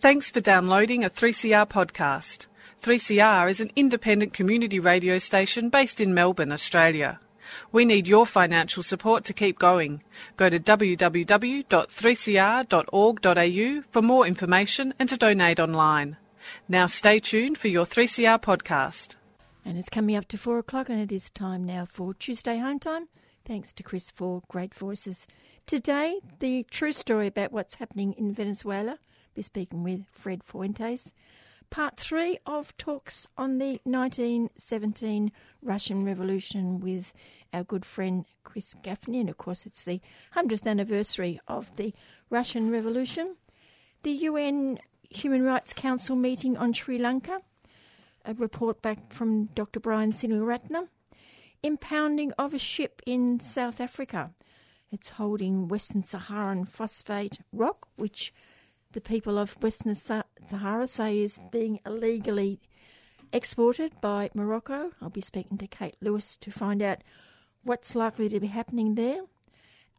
Thanks for downloading a 3CR podcast. 3CR is an independent community radio station based in Melbourne, Australia. We need your financial support to keep going. Go to www.3cr.org.au for more information and to donate online. Now stay tuned for your 3CR podcast. And it's coming up to four o'clock, and it is time now for Tuesday Home Time. Thanks to Chris for great voices. Today, the true story about what's happening in Venezuela be speaking with Fred Fuentes. Part three of talks on the 1917 Russian Revolution with our good friend Chris Gaffney. And of course, it's the 100th anniversary of the Russian Revolution. The UN Human Rights Council meeting on Sri Lanka. A report back from Dr. Brian Senewiratne. Impounding of a ship in South Africa. It's holding Western Saharan phosphate rock, which the people of Western Sahara say is being illegally exported by Morocco. I'll be speaking to Kate Lewis to find out what's likely to be happening there.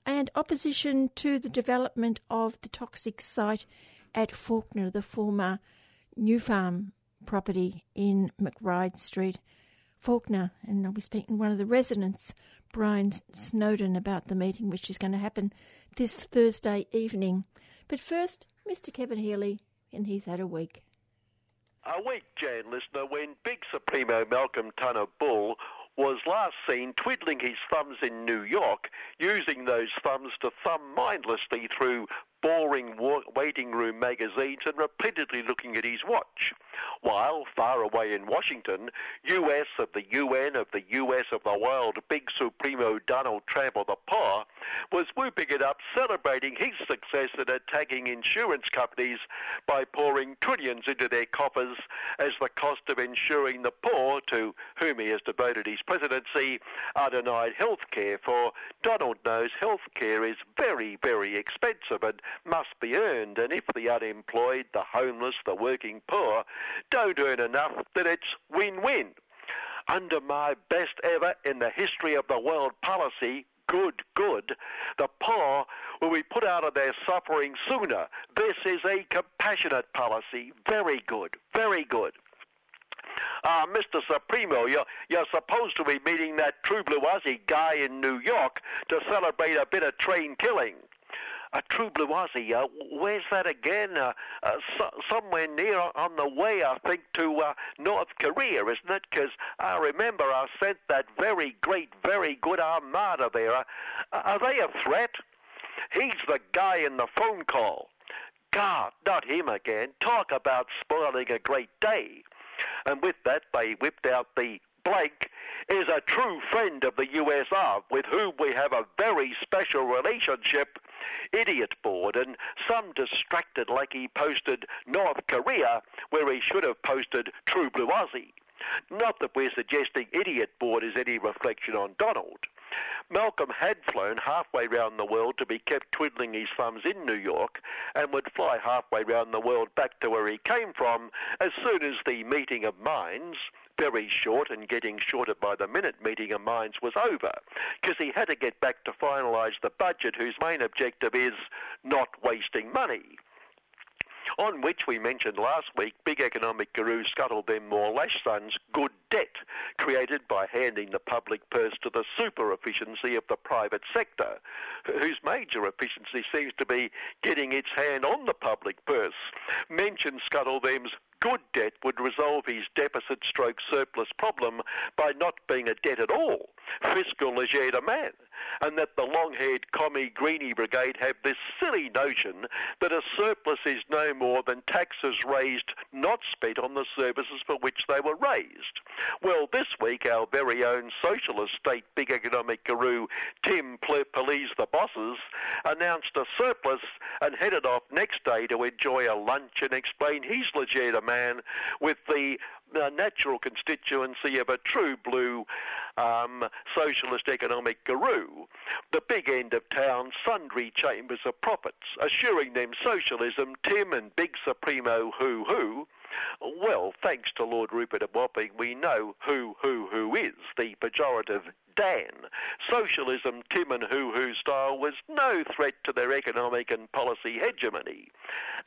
And opposition to the development of the toxic site at Fawkner, the former Nufarm property in McBride Street, Fawkner. And I'll be speaking to one of the residents, Brian Snowden, about the meeting which is going to happen this Thursday evening. But first, Mr. Kevin Healy, and he's had a week. A week, Jan listener, when Big Supremo Malcolm Tunner Bull was last seen twiddling his thumbs in New York, using those thumbs to thumb mindlessly through boring waiting room magazines and repeatedly looking at his watch. While, far away in Washington, US of the UN of the US of the world, big supremo Donald Trump of the paw, was whooping it up, celebrating his success at attacking insurance companies by pouring trillions into their coffers as the cost of insuring the poor, to whom he has devoted his presidency, are denied health care. For Donald knows health care is very, very expensive and must be earned, and if the unemployed, the homeless, the working poor don't earn enough, then it's win-win. Under my best ever in the history of the world policy, good, good, the poor will be put out of their suffering sooner. This is a compassionate policy. Very good, very good. Uh, Mr. Supremo, you're, you're supposed to be meeting that True Blue Aussie guy in New York to celebrate a bit of train killing a true blue. Uh, where's that again? Uh, uh, so, somewhere near on the way, I think, to uh, North Korea, isn't it? Because I remember I sent that very great, very good armada there. Uh, are they a threat? He's the guy in the phone call. God, not him again. Talk about spoiling a great day. And with that, they whipped out the Blake is a true friend of the USR with whom we have a very special relationship idiot board, and some distracted like he posted North Korea where he should have posted True Blue Aussie. Not that we're suggesting idiot board is any reflection on Donald. Malcolm had flown halfway round the world to be kept twiddling his thumbs in New York and would fly halfway round the world back to where he came from as soon as the meeting of minds very short and getting shorter by the minute meeting of minds was over because he had to get back to finalise the budget whose main objective is not wasting money. On which we mentioned last week, big economic guru more lash sons good debt created by handing the public purse to the super efficiency of the private sector, whose major efficiency seems to be getting its hand on the public purse. Mentioned scuttle them's good debt would resolve his deficit stroke surplus problem by not being a debt at all, fiscal legerdemain, and that the long-haired commie greenie brigade have this silly notion that a surplus is no more than taxes raised not spent on the services for which they were raised. Well, this week our very own socialist state big economic guru Tim Police the Bosses announced a surplus and headed off next day to enjoy a lunch and explain his a man with the the natural constituency of a true blue um, socialist economic guru, the big end of town sundry chambers of profits, assuring them socialism, Tim and Big Supremo who who. Well, thanks to Lord Rupert of Wapping, we know who who who is the pejorative Dan. Socialism, Tim and Hoo Hoo style, was no threat to their economic and policy hegemony.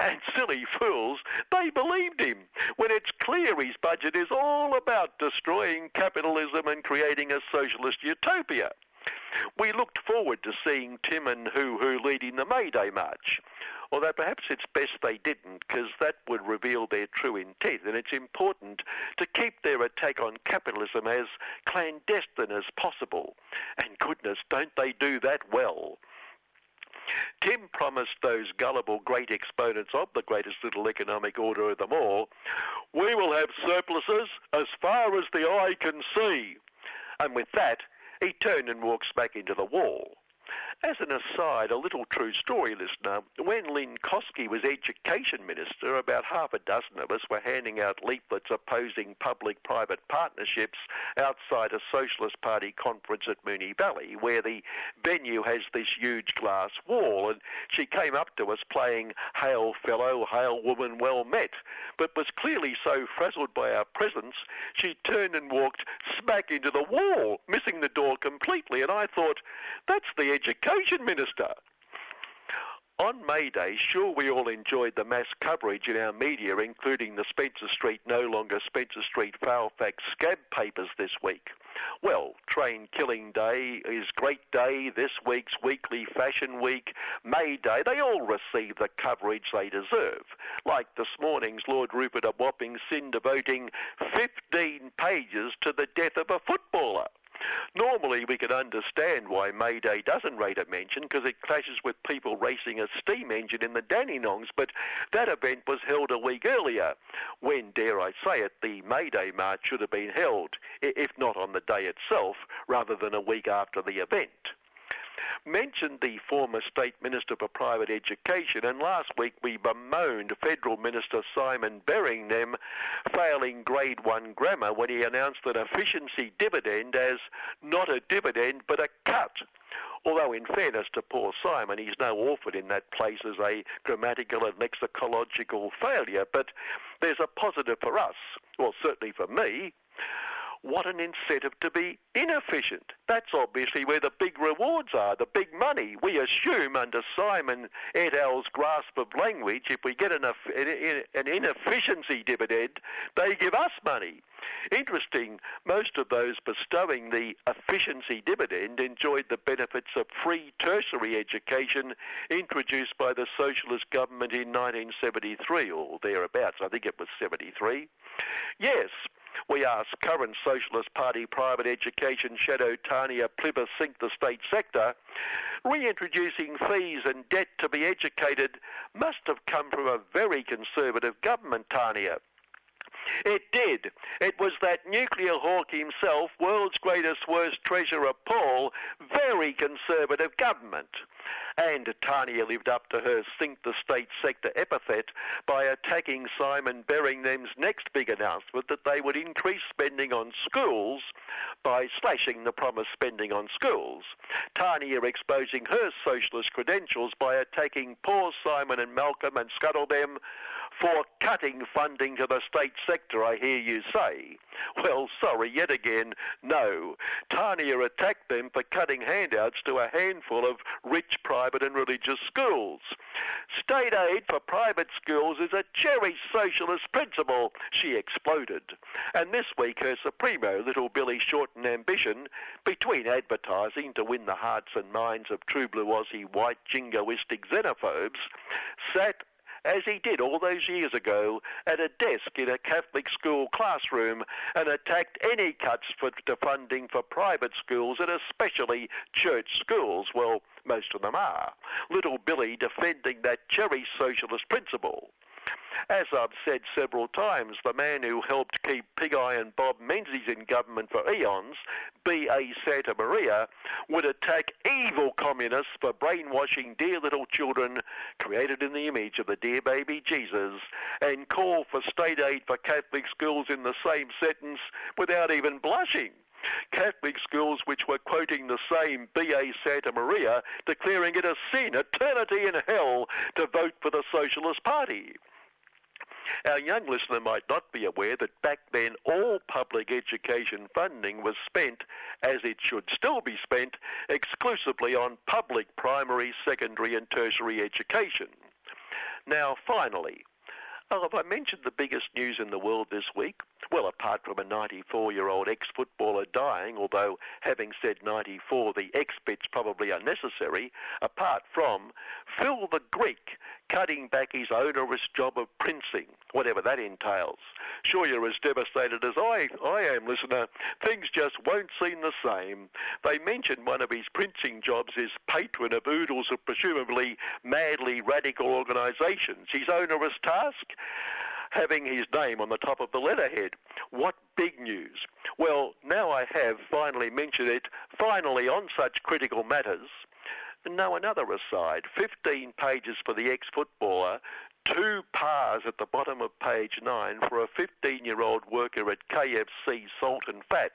And silly fools, they believed him when it's clear his budget is all about destroying capitalism and creating a socialist utopia. We looked forward to seeing Tim and Hoo Hoo leading the May Day March although perhaps it's best they didn't because that would reveal their true intent. And it's important to keep their attack on capitalism as clandestine as possible. And goodness, don't they do that well? Tim promised those gullible great exponents of the greatest little economic order of them all, we will have surpluses as far as the eye can see. And with that, he turned and walked back into the wall. As an aside, a little true story, listener. When Lynne Kosky was Education Minister, about half a dozen of us were handing out leaflets opposing public-private partnerships outside a Socialist Party conference at Moonee Valley, where the venue has this huge glass wall. And she came up to us playing Hail Fellow, Hail Woman, Well Met, but was clearly so frazzled by our presence, she turned and walked smack into the wall, missing the door completely. And I thought, that's the Education Minister. On May Day, sure we all enjoyed the mass coverage in our media, including the Spencer Street, no longer Spencer Street Fairfax scab papers this week. Well, Train Killing Day is Great Day, this week's Weekly Fashion Week, May Day, they all receive the coverage they deserve. Like this morning's Lord Rupert a whopping sin devoting 15 pages to the death of a footballer. Normally, we could understand why May Day doesn't rate a mention because it clashes with people racing a steam engine in the Dandenongs, but that event was held a week earlier. When, dare I say it, the May Day March should have been held, if not on the day itself, rather than a week after the event mentioned the former State Minister for Private Education, and last week we bemoaned Federal Minister Simon Birmingham failing grade 1 grammar when he announced an efficiency dividend as not a dividend but a cut. Although, in fairness to poor Simon, he's no orphan in that place as a grammatical and lexicological failure, but there's a positive for us, well, certainly for me what an incentive to be inefficient. That's obviously where the big rewards are, the big money. We assume under Simon et al.'s grasp of language, if we get an, an inefficiency dividend, they give us money. Interesting, most of those bestowing the efficiency dividend enjoyed the benefits of free tertiary education introduced by the socialist government in 1973 or thereabouts. I think it was 73. Yes, we ask current Socialist Party private education shadow Tanya Plibersek sink the state sector, reintroducing fees and debt to be educated must have come from a very conservative government, Tanya. It did. It was that nuclear hawk himself, world's greatest worst treasurer Paul, very conservative government. And Tanya lived up to her sink the state sector epithet by attacking Simon Birmingham's next big announcement that they would increase spending on schools by slashing the promised spending on schools. Tanya exposing her socialist credentials by attacking poor Simon and Malcolm and scuttle them for cutting funding to the state sector, I hear you say. Well, sorry, yet again, no. Tanya attacked them for cutting handouts to a handful of rich private and religious schools. State aid for private schools is a cherished socialist principle, she exploded. And this week, her Supremo, little Billy Shorten ambition, between advertising to win the hearts and minds of true blue Aussie white jingoistic xenophobes, sat as he did all those years ago at a desk in a Catholic school classroom and attacked any cuts for, to funding for private schools and especially church schools. Well, most of them are. Little Billy defending that cherry socialist principle. As I've said several times, the man who helped keep Pig Eye and Bob Menzies in government for eons, B.A. Santamaria, would attack evil communists for brainwashing dear little children created in the image of the dear baby Jesus and call for state aid for Catholic schools in the same sentence without even blushing. Catholic schools which were quoting the same B.A. Santamaria, declaring it a sin, eternity in hell, to vote for the Socialist Party. Our young listener might not be aware that back then all public education funding was spent, as it should still be spent, exclusively on public primary, secondary and tertiary education. Now, finally, have I mentioned the biggest news in the world this week? Well, apart from a 94 year old ex footballer dying, although having said 94, the ex bit's probably unnecessary, apart from Phil the Greek cutting back his onerous job of princing, whatever that entails. Sure, you're as devastated as I, I am, listener. Things just won't seem the same. They mention one of his princing jobs is patron of oodles of presumably madly radical organisations. His onerous task? Having his name on the top of the letterhead. What big news! Well, now I have finally mentioned it, finally on such critical matters. No, another aside. 15 pages for the ex-footballer, two pars at the bottom of page 9 for a 15-year-old worker at KFC Salt and Fat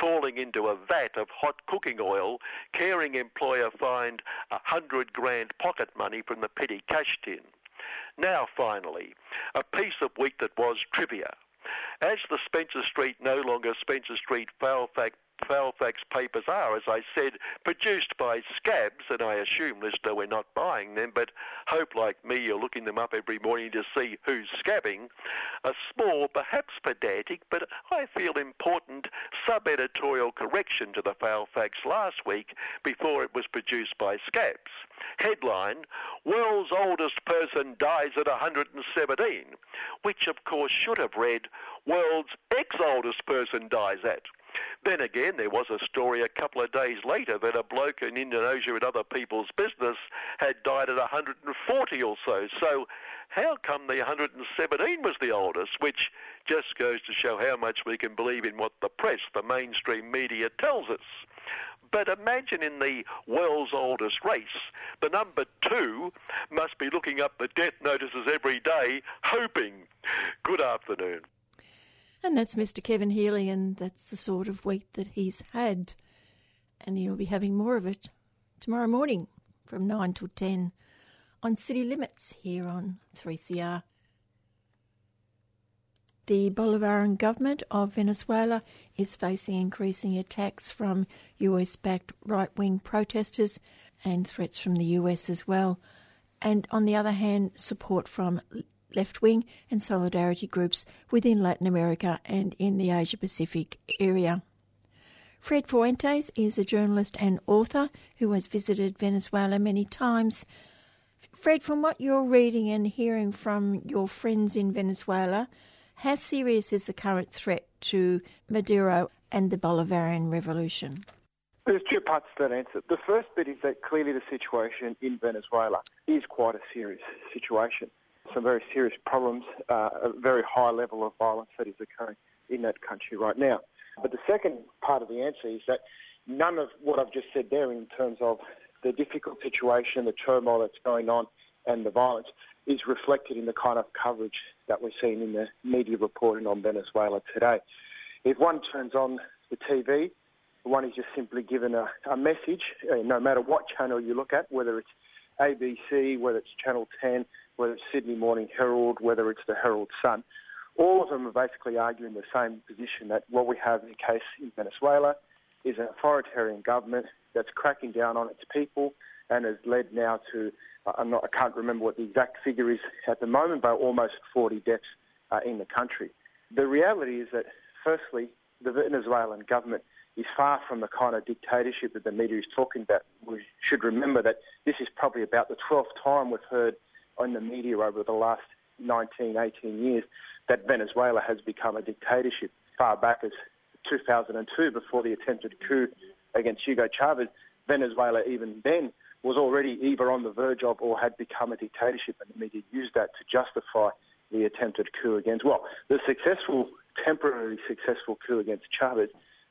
falling into a vat of hot cooking oil, caring employer fined a hundred grand pocket money from the petty cash tin. Now, finally, a piece of wheat that was trivia. As the Spencer Street, no longer Spencer Street, Fairfax Fairfax papers are, as I said, produced by scabs, and I assume, listener, we're not buying them, but hope like me you're looking them up every morning to see who's scabbing. A small, perhaps pedantic, but I feel important sub-editorial correction to the Fairfax last week before it was produced by scabs. Headline, World's Oldest Person Dies at 117, which of course should have read, World's Ex-Oldest Person Dies at. Then again, there was a story a couple of days later that a bloke in Indonesia in other people's business had died at 140 or so. So how come the 117 was the oldest, which just goes to show how much we can believe in what the press, the mainstream media tells us. But imagine in the world's oldest race, the number two must be looking up the death notices every day, hoping. Good afternoon. And that's Mr. Kevin Healy, and that's the sort of week that he's had. And he'll be having more of it tomorrow morning from 9 till 10 on City Limits here on 3CR. The Bolivarian government of Venezuela is facing increasing attacks from US backed right wing protesters and threats from the US as well. And on the other hand, support from left wing and solidarity groups within Latin America and in the Asia Pacific area. Fred Fuentes is a journalist and author who has visited Venezuela many times. Fred, from what you're reading and hearing from your friends in Venezuela, how serious is the current threat to Maduro and the Bolivarian Revolution? There's two parts to that answer. The first bit is that clearly the situation in Venezuela is quite a serious situation some very serious problems, uh, a very high level of violence that is occurring in that country right now. But the second part of the answer is that none of what I've just said there in terms of the difficult situation, the turmoil that's going on, and the violence is reflected in the kind of coverage that we're seeing in the media reporting on Venezuela today. If one turns on the TV, one is just simply given a, a message, uh, no matter what channel you look at, whether it's ABC, whether it's Channel 10, whether it's Sydney Morning Herald, whether it's the Herald Sun, all of them are basically arguing the same position that what we have in the case in Venezuela is an authoritarian government that's cracking down on its people and has led now to, uh, I'm not, I can't remember what the exact figure is at the moment, but almost 40 deaths uh, in the country. The reality is that, firstly, the Venezuelan government is far from the kind of dictatorship that the media is talking about. We should remember that this is probably about the 12th time we've heard in the media over the last 19, 18 years that Venezuela has become a dictatorship. Far back as 2002, before the attempted coup against Hugo Chavez, Venezuela even then was already either on the verge of or had become a dictatorship, and the media used that to justify the attempted coup against, well, the successful, temporarily successful coup against Chavez,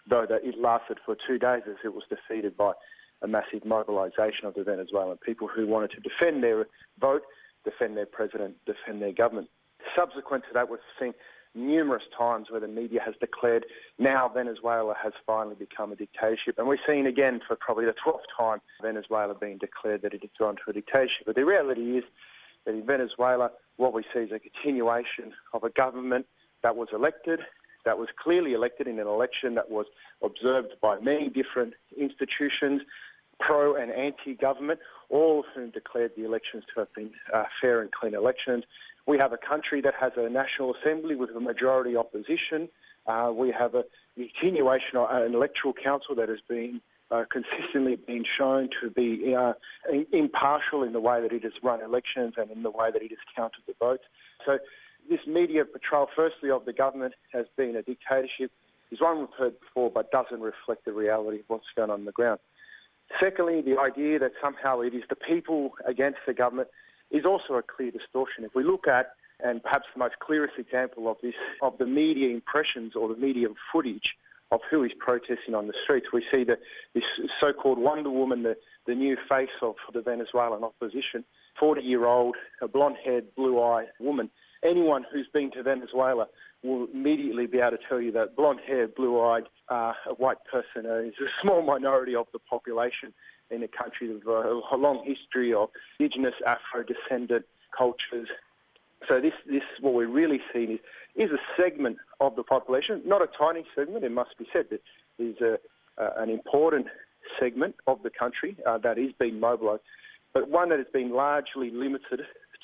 though that it lasted for two days as it was defeated by a massive mobilisation of the Venezuelan people who wanted to defend their vote defend their president, defend their government. Subsequent to that, we've seen numerous times where the media has declared now Venezuela has finally become a dictatorship. And we're seeing again for probably the 12th time Venezuela being declared that it has gone to a dictatorship. But the reality is that in Venezuela, what we see is a continuation of a government that was elected, that was clearly elected in an election that was observed by many different institutions, pro and anti-government, all of whom declared the elections to have been uh, fair and clean elections. We have a country that has a National Assembly with a majority opposition. Uh, we have a continuation of an electoral council that has been uh, consistently been shown to be uh, impartial in the way that it has run elections and in the way that it has counted the votes. So this media portrayal, firstly, of the government has been a dictatorship is one we've heard before but doesn't reflect the reality of what's going on on the ground. Secondly, the idea that somehow it is the people against the government is also a clear distortion. If we look at, and perhaps the most clearest example of this, of the media impressions or the media footage of who is protesting on the streets. We see that this so-called Wonder Woman, the, the new face of the Venezuelan opposition, 40-year-old, a blonde-haired, blue-eyed woman. Anyone who's been to Venezuela will immediately be able to tell you that blonde-haired, blue-eyed, uh, a white person is a small minority of the population in a country with a long history of indigenous Afro-descendant cultures. So this, this what we're really seeing is is a segment of the population, not a tiny segment, it must be said, that is a, uh, an important segment of the country uh, that is being mobilised, but one that has been largely limited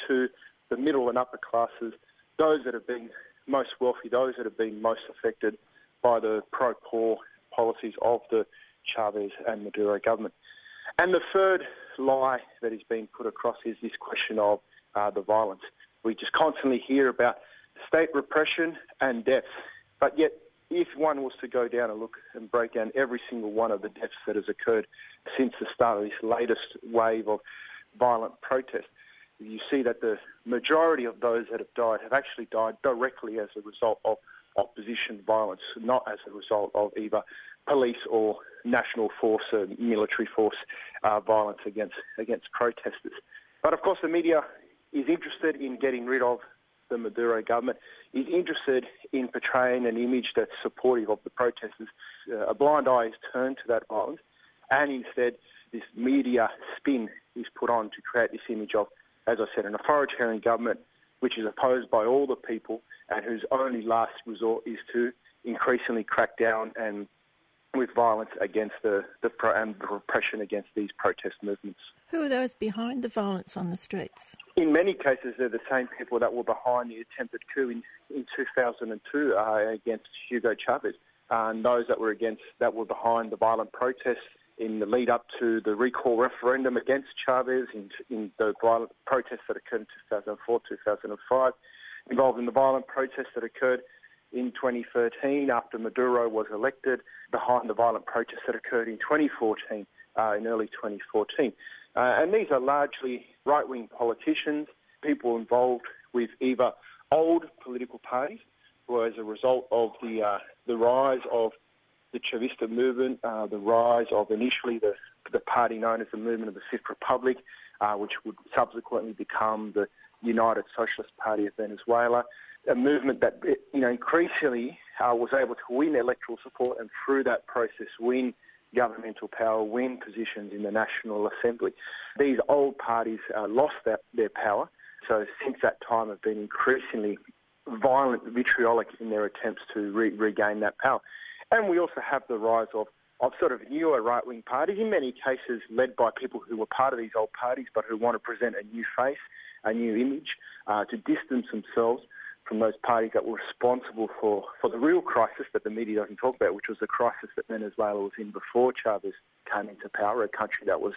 to the middle and upper classes, those that have been most wealthy, those that have been most affected by the pro-poor policies of the Chavez and Maduro government. And the third lie that is being put across is this question of uh, the violence. We just constantly hear about state repression and deaths. But yet, if one was to go down and look and break down every single one of the deaths that has occurred since the start of this latest wave of violent protest, you see that the majority of those that have died have actually died directly as a result of opposition violence, not as a result of either police or national force or military force uh, violence against against protesters. But of course, the media is interested in getting rid of the Maduro government is interested in portraying an image that's supportive of the protesters. Uh, a blind eye is turned to that violence, and instead, this media spin is put on to create this image of, as I said, an authoritarian government which is opposed by all the people and whose only last resort is to increasingly crack down and with violence against the, the pro- and the repression against these protest movements. Who are those behind the violence on the streets? In many cases, they're the same people that were behind the attempted coup in, in 2002 uh, against Hugo Chavez, and those that were against that were behind the violent protests in the lead up to the recall referendum against Chavez, in, in the violent protests that occurred in 2004, 2005, involved in the violent protests that occurred in 2013 after Maduro was elected, behind the violent protests that occurred in 2014, uh, in early 2014. Uh, and these are largely right-wing politicians, people involved with either old political parties, who as a result of the, uh, the rise of the Chavista movement, uh, the rise of initially the, the party known as the Movement of the Fifth Republic, uh, which would subsequently become the United Socialist Party of Venezuela, a movement that you know increasingly uh, was able to win electoral support and through that process win governmental power, win positions in the National Assembly. These old parties uh, lost that, their power, so since that time have been increasingly violent, vitriolic in their attempts to re- regain that power. And we also have the rise of, of sort of newer right-wing parties, in many cases led by people who were part of these old parties but who want to present a new face, a new image, uh, to distance themselves from those parties that were responsible for, for the real crisis that the media doesn't talk about, which was the crisis that Venezuela was in before Chavez came into power, a country that was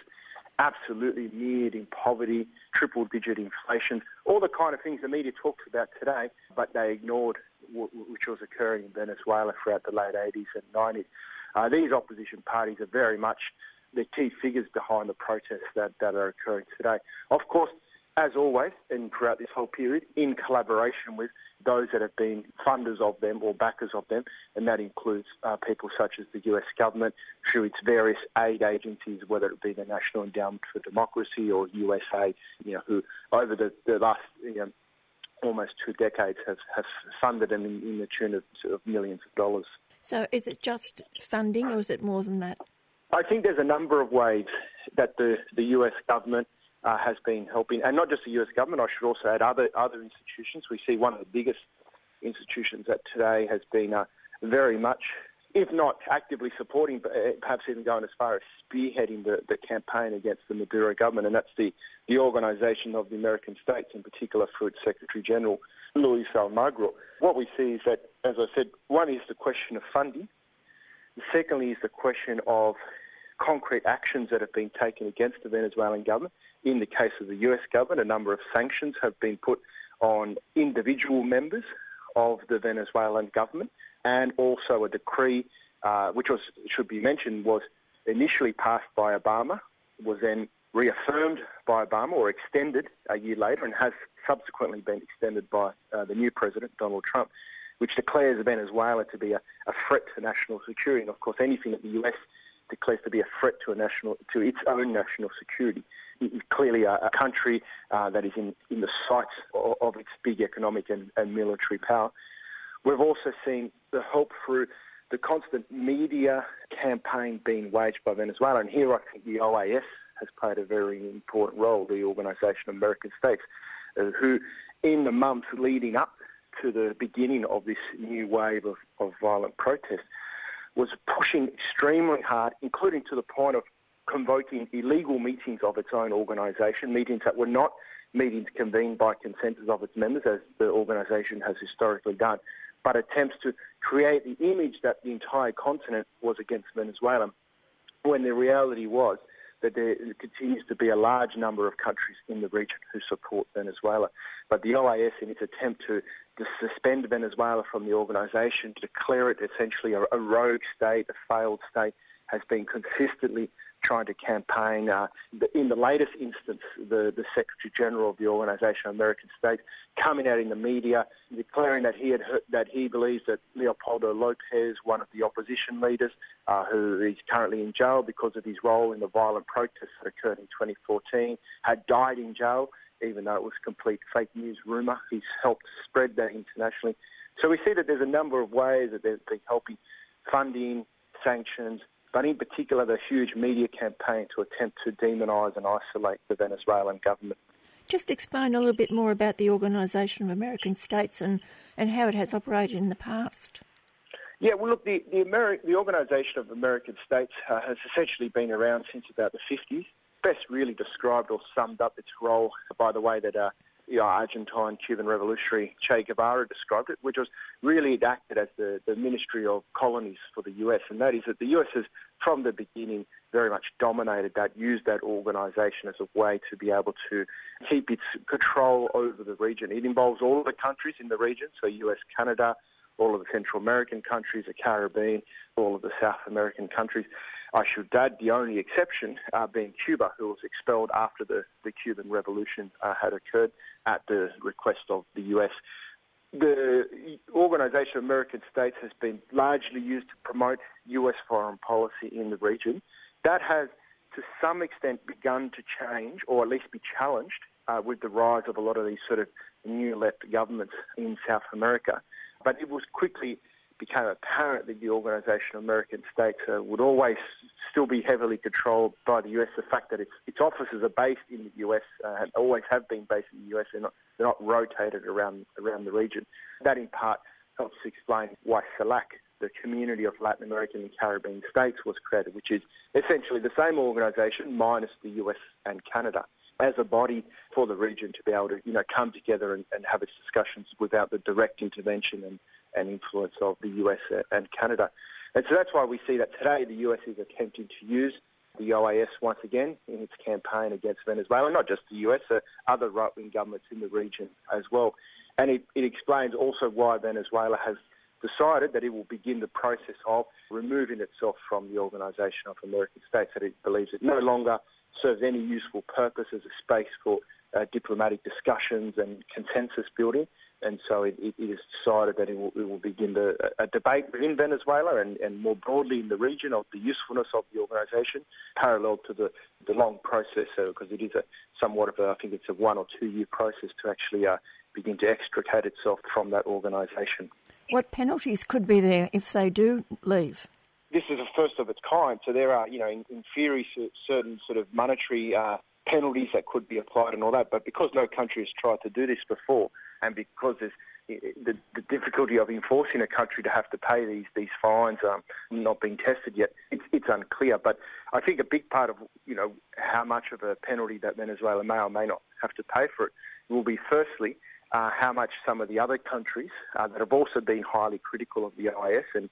absolutely mired in poverty, triple digit inflation, all the kind of things the media talks about today, but they ignored w- which was occurring in Venezuela throughout the late 80s and 90s. Uh, these opposition parties are very much the key figures behind the protests that, that are occurring today. Of course, as always, and throughout this whole period, in collaboration with those that have been funders of them or backers of them, and that includes uh, people such as the US government through its various aid agencies, whether it be the National Endowment for Democracy or USAID, you know, who over the, the last you know, almost two decades have, have funded them in, in the tune of, of millions of dollars. So is it just funding or is it more than that? I think there's a number of ways that the, the US government uh, has been helping, and not just the US government, I should also add other, other institutions. We see one of the biggest institutions that today has been uh, very much, if not actively supporting, uh, perhaps even going as far as spearheading the, the campaign against the Maduro government, and that's the, the Organisation of the American States, in particular through its Secretary General, Luis Almagro. What we see is that, as I said, one is the question of funding. Secondly is the question of concrete actions that have been taken against the Venezuelan government. In the case of the US government, a number of sanctions have been put on individual members of the Venezuelan government, and also a decree, uh, which was should be mentioned, was initially passed by Obama, was then reaffirmed by Obama or extended a year later, and has subsequently been extended by uh, the new president, Donald Trump, which declares Venezuela to be a, a threat to national security. And of course, anything that the US declares to be a threat to a national to its own national security. Clearly, a, a country uh, that is in, in the sights of, of its big economic and, and, military power. We've also seen the help through the constant media campaign being waged by Venezuela, and here I think the OAS has played a very important role, the Organisation of American States, uh, who, in the months leading up to the beginning of this new wave of, of violent protest, was pushing extremely hard, including to the point of convoking illegal meetings of its own organisation, meetings that were not meetings convened by consensus of its members, as the organisation has historically done, but attempts to create the image that the entire continent was against Venezuela, when the reality was that there continues to be a large number of countries in the region who support Venezuela. But the OAS, in its attempt to, suspend Venezuela from the organisation, to declare it essentially a rogue state, a failed state, has been consistently trying to campaign. Uh, in the latest instance, the, the Secretary General of the Organisation of American States coming out in the media declaring that he had heard, that he believes that Leopoldo Lopez, one of the opposition leaders, uh, who is currently in jail because of his role in the violent protests that occurred in 2014, had died in jail, even though it was complete fake news rumour. He's helped spread that internationally. So we see that there's a number of ways that they've been helping funding, sanctions, but in particular the huge media campaign to attempt to demonise and isolate the Venezuelan government. Just explain a little bit more about the Organisation of American States and, and how it has operated in the past. Yeah, well, look, the, the, Ameri- the Organisation of American States uh, has essentially been around since about the 50s. Best really described or summed up its role by the way that uh, you know, Argentine Cuban revolutionary Che Guevara described it, which was really it acted as the, the Ministry of Colonies for the US. And that is that the US has, from the beginning, very much dominated that, used that organisation as a way to be able to keep its control over the region. It involves all of the countries in the region, so US, Canada, all of the Central American countries, the Caribbean, all of the South American countries. I should add the only exception uh, being Cuba, who was expelled after the, the Cuban Revolution uh, had occurred at the request of the US. The Organisation of American States has been largely used to promote US foreign policy in the region. That has, to some extent, begun to change, or at least be challenged, uh, with the rise of a lot of these sort of new left governments in South America. But it was quickly became apparent that the Organisation of American States uh, would always still be heavily controlled by the US. The fact that its, its offices are based in the US uh, and always have been based in the US, they're not, they're not rotated around, around the region. That in part helps explain why CELAC, the Community of Latin American and Caribbean States, was created, which is essentially the same organisation minus the US and Canada as a body for the region to be able to, you know, come together and, and have its discussions without the direct intervention and, and influence of the US and Canada. And so that's why we see that today the US is attempting to use the OAS once again in its campaign against Venezuela, not just the US, uh, other right-wing governments in the region as well. And it, it explains also why Venezuela has decided that it will begin the process of removing itself from the Organisation of American States, that it believes it no longer serves any useful purpose as a space for uh, diplomatic discussions and consensus building. And so it, it is decided that it will, it will begin the, a debate within Venezuela and, and more broadly in the region of the usefulness of the organisation, parallel to the, the long process, because uh, it is a somewhat of a, I think it's a one or two year process to actually uh, begin to extricate itself from that organisation. What penalties could be there if they do leave? this is a first of its kind. So there are, you know, in, in theory, certain sort of monetary uh, penalties that could be applied and all that. But because no country has tried to do this before, and because there's the, the difficulty of enforcing a country to have to pay these these fines um, not being tested yet, it's, it's unclear. But I think a big part of you know how much of a penalty that Venezuela may or may not have to pay for it will be firstly uh, how much some of the other countries uh, that have also been highly critical of the OAS and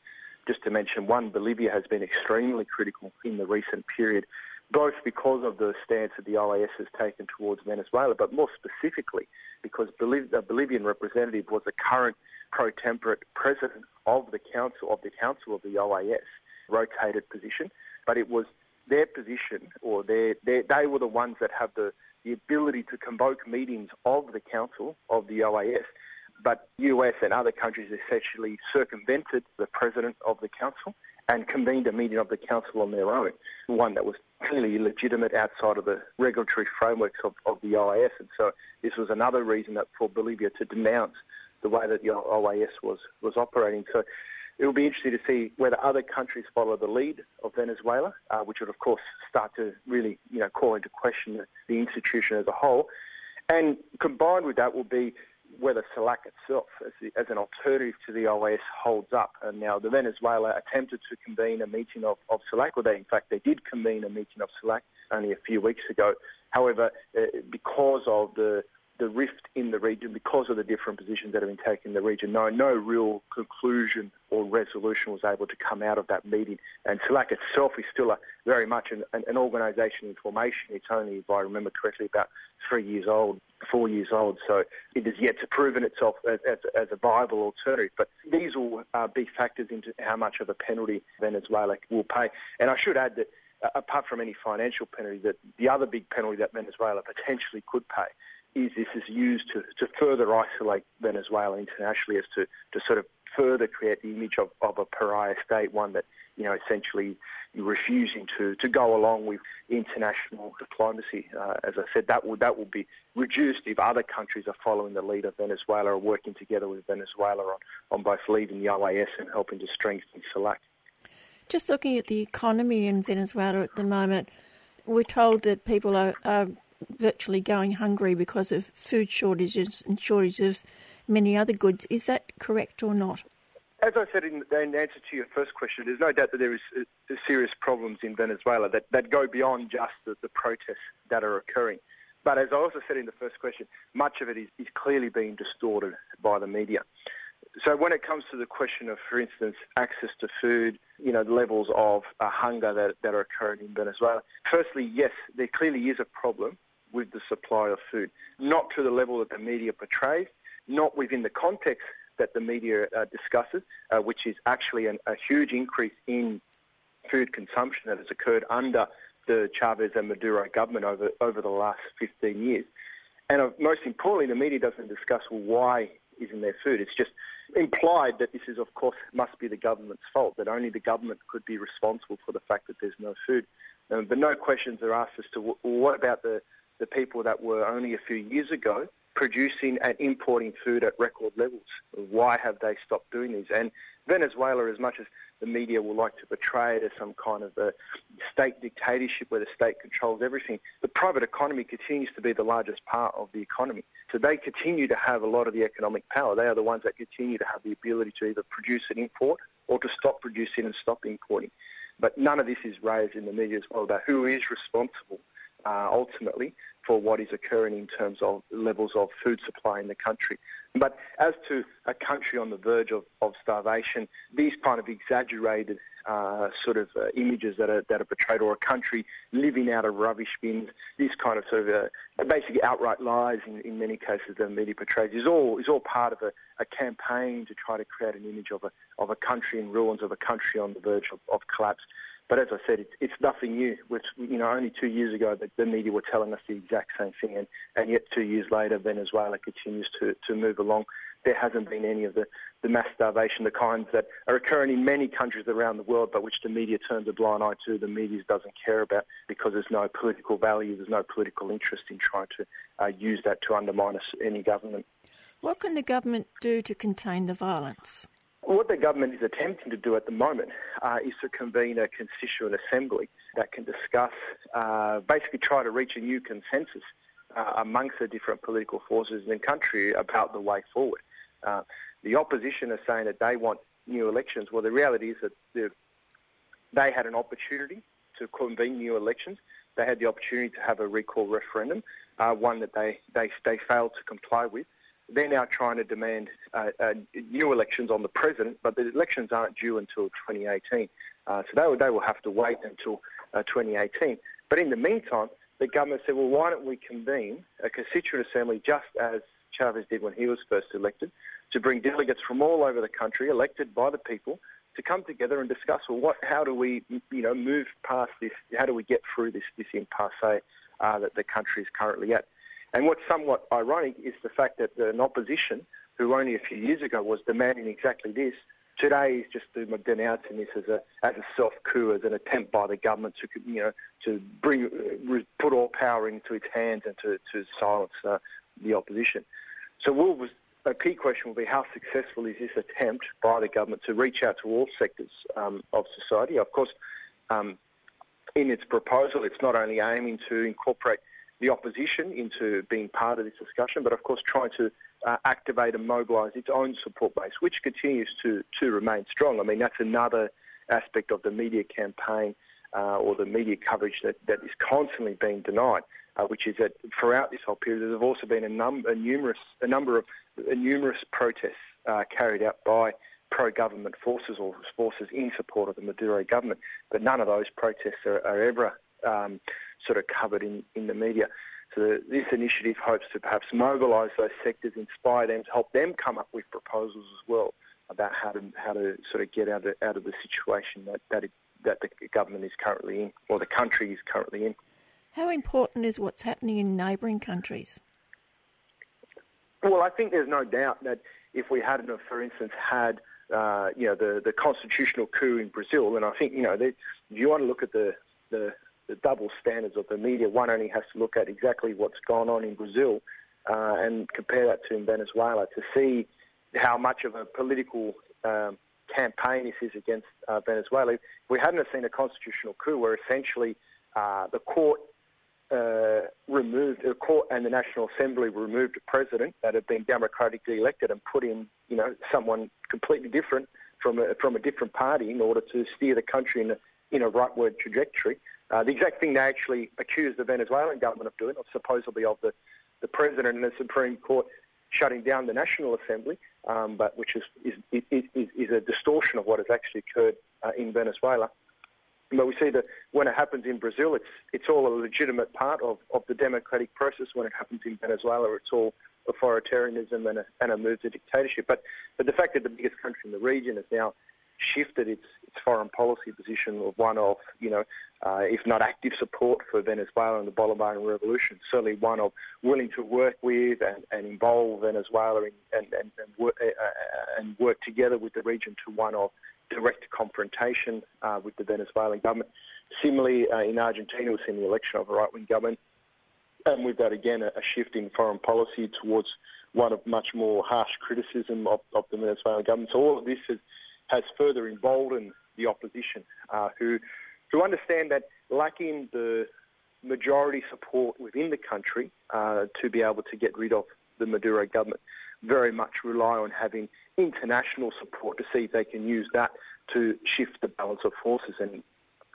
just to mention one, Bolivia has been extremely critical in the recent period both because of the stance that the OAS has taken towards Venezuela, but more specifically because the Bolivian representative was the current pro-tempore president of the council of the council of the OAS, rotated position, but it was their position, or their, their, they were the ones that have the, the ability to convoke meetings of the council of the OAS. But US and other countries essentially circumvented the president of the council and convened a meeting of the council on their own, one that was clearly illegitimate outside of the regulatory frameworks of, of the OAS. And so this was another reason that for Bolivia to denounce the way that the OAS was, was operating. So it will be interesting to see whether other countries follow the lead of Venezuela, uh, which would of course start to really you know call into question the institution as a whole. And combined with that will be whether CELAC itself, as, the, as, an alternative to the OAS, holds up. And now the Venezuela attempted to convene a meeting of, of CELAC, or they, in fact, they did convene a meeting of CELAC only a few weeks ago. However, uh, because of the the rift in the region because of the different positions that have been taken in the region. No, no real conclusion or resolution was able to come out of that meeting. And CELAC itself is still a, very much an, an organisation in formation. It's only, if I remember correctly, about three years old, four years old. So it has yet to proven itself as, as, as a viable alternative. But these will uh, be factors into how much of a penalty Venezuela will pay. And I should add that uh, apart from any financial penalty, that the other big penalty that Venezuela potentially could pay is this is used to, to further isolate Venezuela internationally as to, to sort of further create the image of, of a pariah state, one that, you know, essentially refusing to, to go along with international diplomacy. Uh, as I said, that will, that will be reduced if other countries are following the lead of Venezuela or working together with Venezuela on, on both leading the OAS and helping to strengthen CELAC. Just looking at the economy in Venezuela at the moment, we're told that people are, are virtually going hungry because of food shortages and shortages of many other goods. Is that correct or not? As I said in, in answer to your first question, there's no doubt that there is uh, serious problems in Venezuela that, that go beyond just the, the protests that are occurring. But as I also said in the first question, much of it is, is clearly being distorted by the media. So when it comes to the question of, for instance, access to food, you know, the levels of uh, hunger that, that are occurring in Venezuela, firstly, yes, there clearly is a problem with the supply of food. Not to the level that the media portrays, not within the context that the media uh, discusses, uh, which is actually an, a huge increase in food consumption that has occurred under the Chavez and Maduro government over, over the last 15 years. And uh, most importantly, the media doesn't discuss well, why isn't there food. It's just implied that this is, of course, must be the government's fault, that only the government could be responsible for the fact that there's no food. Um, but no questions are asked as to what about the the people that were only a few years ago producing and importing food at record levels. Why have they stopped doing this? And Venezuela, as much as the media will like to portray it as some kind of a state dictatorship where the state controls everything, the private economy continues to be the largest part of the economy. So they continue to have a lot of the economic power. They are the ones that continue to have the ability to either produce and import or to stop producing and stop importing. But none of this is raised in the media as well about who is responsible uh, ultimately for what is occurring in terms of levels of food supply in the country. But as to a country on the verge of, of starvation, these kind of exaggerated uh, sort of uh, images that are, that are portrayed, or a country living out of rubbish bins, this kind of sort of uh, basically outright lies in, in many cases that media portrays, is all, is all part of a, a campaign to try to create an image of a, of a country in ruins, of a country on the verge of, of collapse. But as I said, it's, it's nothing new. Which, you know, only two years ago, the, the, media were telling us the exact same thing, and, and yet two years later, Venezuela continues to, to move along. There hasn't been any of the, the mass starvation, the kinds that are occurring in many countries around the world, but which the media turns a blind eye to, the media doesn't care about because there's no political value, there's no political interest in trying to uh, use that to undermine any government. What can the government do to contain the violence? What the government is attempting to do at the moment uh, is to convene a constituent assembly that can discuss, uh, basically try to reach a new consensus uh, amongst the different political forces in the country about the way forward. Uh, the opposition are saying that they want new elections. Well, the reality is that they had an opportunity to convene new elections. They had the opportunity to have a recall referendum, uh, one that they, they, they failed to comply with. They're now trying to demand uh, uh, new elections on the president, but the elections aren't due until 2018. Uh, so they will, they will have to wait until uh, 2018. But in the meantime, the government said, well, why don't we convene a constituent assembly just as Chavez did when he was first elected, to bring delegates from all over the country, elected by the people, to come together and discuss, well, what, how do we, you know, move past this? How do we get through this, this impasse uh, that the country is currently at? And what's somewhat ironic is the fact that an opposition, who only a few years ago was demanding exactly this, today is just denouncing this as a as a self coup, as an attempt by the government to you know to bring put all power into its hands and to to silence uh, the opposition. So we'll, a key question will be how successful is this attempt by the government to reach out to all sectors um, of society? Of course, um, in its proposal, it's not only aiming to incorporate the opposition into being part of this discussion, but of course trying to uh, activate and mobilise its own support base, which continues to, to remain strong. I mean, that's another aspect of the media campaign uh, or the media coverage that, that is constantly being denied, uh, which is that throughout this whole period, there have also been a, num- a, numerous, a number of a numerous protests uh, carried out by pro-government forces or forces in support of the Maduro government, but none of those protests are, are ever um, sort of covered in, in the media. So this initiative hopes to perhaps mobilise those sectors, inspire them, to help them come up with proposals as well about how to how to sort of get out of out of the situation that that, it, that the government is currently in, or the country is currently in. How important is what's happening in neighbouring countries? Well, I think there's no doubt that if we hadn't, for instance, had uh, you know the, the constitutional coup in Brazil, and I think you know if you want to look at the, the the double standards of the media, one only has to look at exactly what's gone on in Brazil uh, and compare that to in Venezuela to see how much of a political um, campaign this is against uh, Venezuela. If we hadn't seen a constitutional coup where essentially uh, the court uh, removed the court and the National Assembly removed a president that had been democratically elected and put in, you know, someone completely different from a, from a different party in order to steer the country in a, in a rightward trajectory. Uh, the exact thing they actually accused the Venezuelan government of doing, or supposedly of the, the president and the Supreme Court shutting down the National Assembly, um, but which is, is, is, is, a distortion of what has actually occurred uh, in Venezuela. But we see that when it happens in Brazil, it's, it's all a legitimate part of, of the democratic process. When it happens in Venezuela, it's all authoritarianism and a, and a move to dictatorship. But, but the fact that the biggest country in the region is now shifted its, its foreign policy position of one of, you know, uh, if not active support for Venezuela and the Bolivarian Revolution, certainly one of willing to work with and, and involve Venezuela in, and, and, and, work, uh, uh, and work together with the region to one of direct confrontation uh, with the Venezuelan government. Similarly, uh, in Argentina, we've seen the election of a right-wing government, and we've got again a, a shift in foreign policy towards one of much more harsh criticism of, of the Venezuelan government. So all of this has, has further emboldened the opposition, uh, who who understand that lacking the majority support within the country uh, to be able to get rid of the Maduro government, very much rely on having international support to see if they can use that to shift the balance of forces. And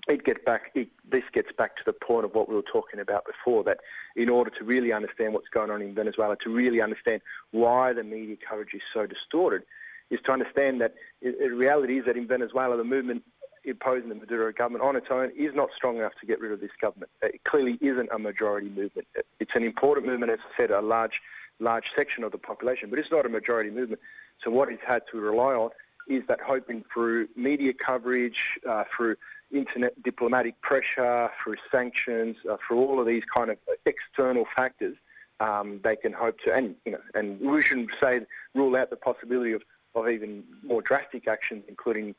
it gets back. It, this gets back to the point of what we were talking about before. That in order to really understand what's going on in Venezuela, to really understand why the media coverage is so distorted, is to understand that the reality is that in Venezuela the movement imposing the Maduro government on its own is not strong enough to get rid of this government. It clearly isn't a majority movement. It's an important movement, as I said, a large, large section of the population, but it's not a majority movement. So what it's had to rely on is that hoping through media coverage, uh, through internet diplomatic pressure, through sanctions, uh, through all of these kind of external factors, um, they can hope to, and you know, and we shouldn't say rule out the possibility of, of even more drastic actions, including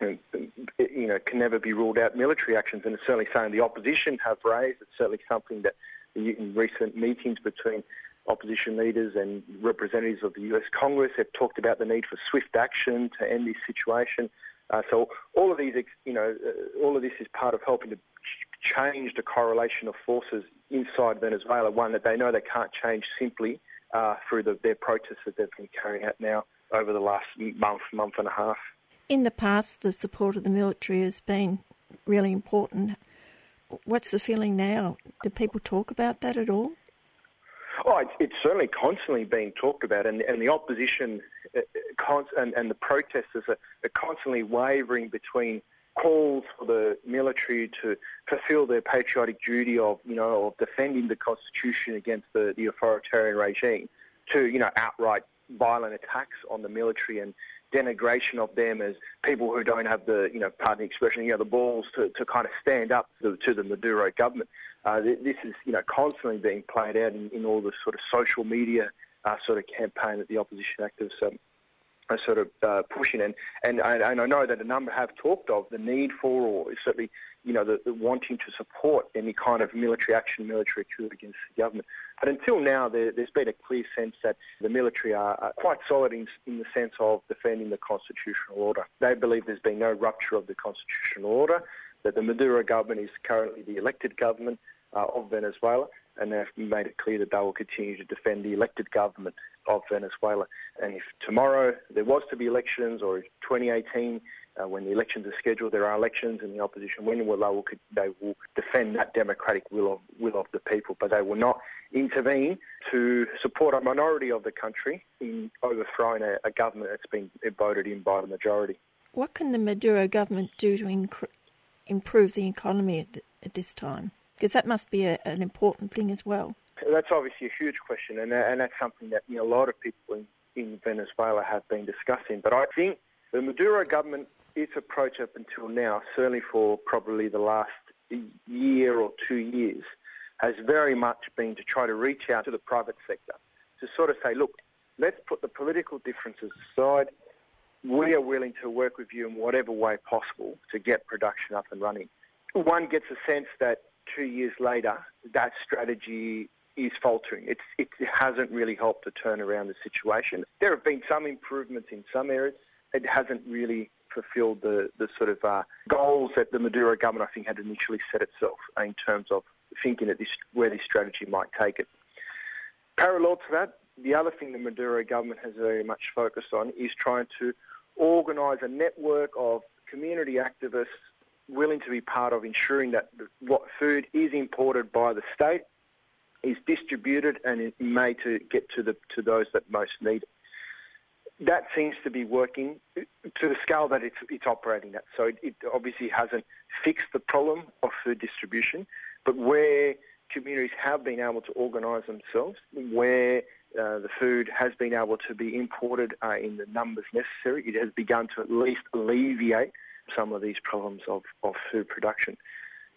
you know, can never be ruled out military actions, and it's certainly something the opposition have raised. It's certainly something that in recent meetings between opposition leaders and representatives of the US Congress have talked about the need for swift action to end this situation. Uh, so all of these, you know, uh, all of this is part of helping to change the correlation of forces inside Venezuela. One that they know they can't change simply uh, through the, their protests that they've been carrying out now over the last month, month and a half. In the past, the support of the military has been really important. What's the feeling now? Do people talk about that at all? Oh, it's, it's certainly constantly being talked about, and, and the opposition uh, uh and, and, the protesters are, are, constantly wavering between calls for the military to fulfil their patriotic duty of, you know, of defending the constitution against the, the authoritarian regime, to, you know, outright violent attacks on the military and denigration of them as people who don't have the, you know, pardon the expression, you know, the balls to, to kind of stand up to, to the Maduro government. Uh, this is, you know, constantly being played out in, in all the sort of social media uh, sort of campaign that the opposition activists um, are sort of uh, pushing. And, and, and I know that a number have talked of the need for, or certainly, you know, the, the wanting to support any kind of military action, military coup against the government. But until now, there, has been a clear sense that the military are, are quite solid in, in, the sense of defending the constitutional order. They believe there's been no rupture of the constitutional order, that the Maduro government is currently the elected government uh, of Venezuela, and they've made it clear that they will continue to defend the elected government of Venezuela. And if tomorrow there was to be elections, or 2018, uh, when the elections are scheduled, there are elections and the opposition win, well, they will, they will defend that democratic will of, will of the people, but they will not intervene to support a minority of the country in overthrowing a, a government that's been voted in by the majority. What can the Maduro government do to inc- improve the economy at, at this time? Because that must be a, an important thing as well. That's obviously a huge question, and, and that's something that you know, a lot of people in, in Venezuela have been discussing. But I think the Maduro government, its approach up until now, certainly for probably the last year or two years, has very much been to try to reach out to the private sector to sort of say, look, let's put the political differences aside. We are willing to work with you in whatever way possible to get production up and running. One gets a sense that two years later, that strategy is faltering. It's, it hasn't really helped to turn around the situation. There have been some improvements in some areas. It hasn't really fulfilled the, the sort of uh, goals that the Maduro government, I think, had initially set itself in terms of thinking that this, where this strategy might take it. Parallel to that, the other thing the Maduro government has very much focused on is trying to organise a network of community activists willing to be part of ensuring that what food is imported by the state is distributed and made to get to the to those that most need it. That seems to be working to the scale that it's it's operating at. So it, it obviously hasn't fixed the problem of food distribution, but where communities have been able to organise themselves, where uh, the food has been able to be imported uh, in the numbers necessary, it has begun to at least alleviate some of these problems of, of food production.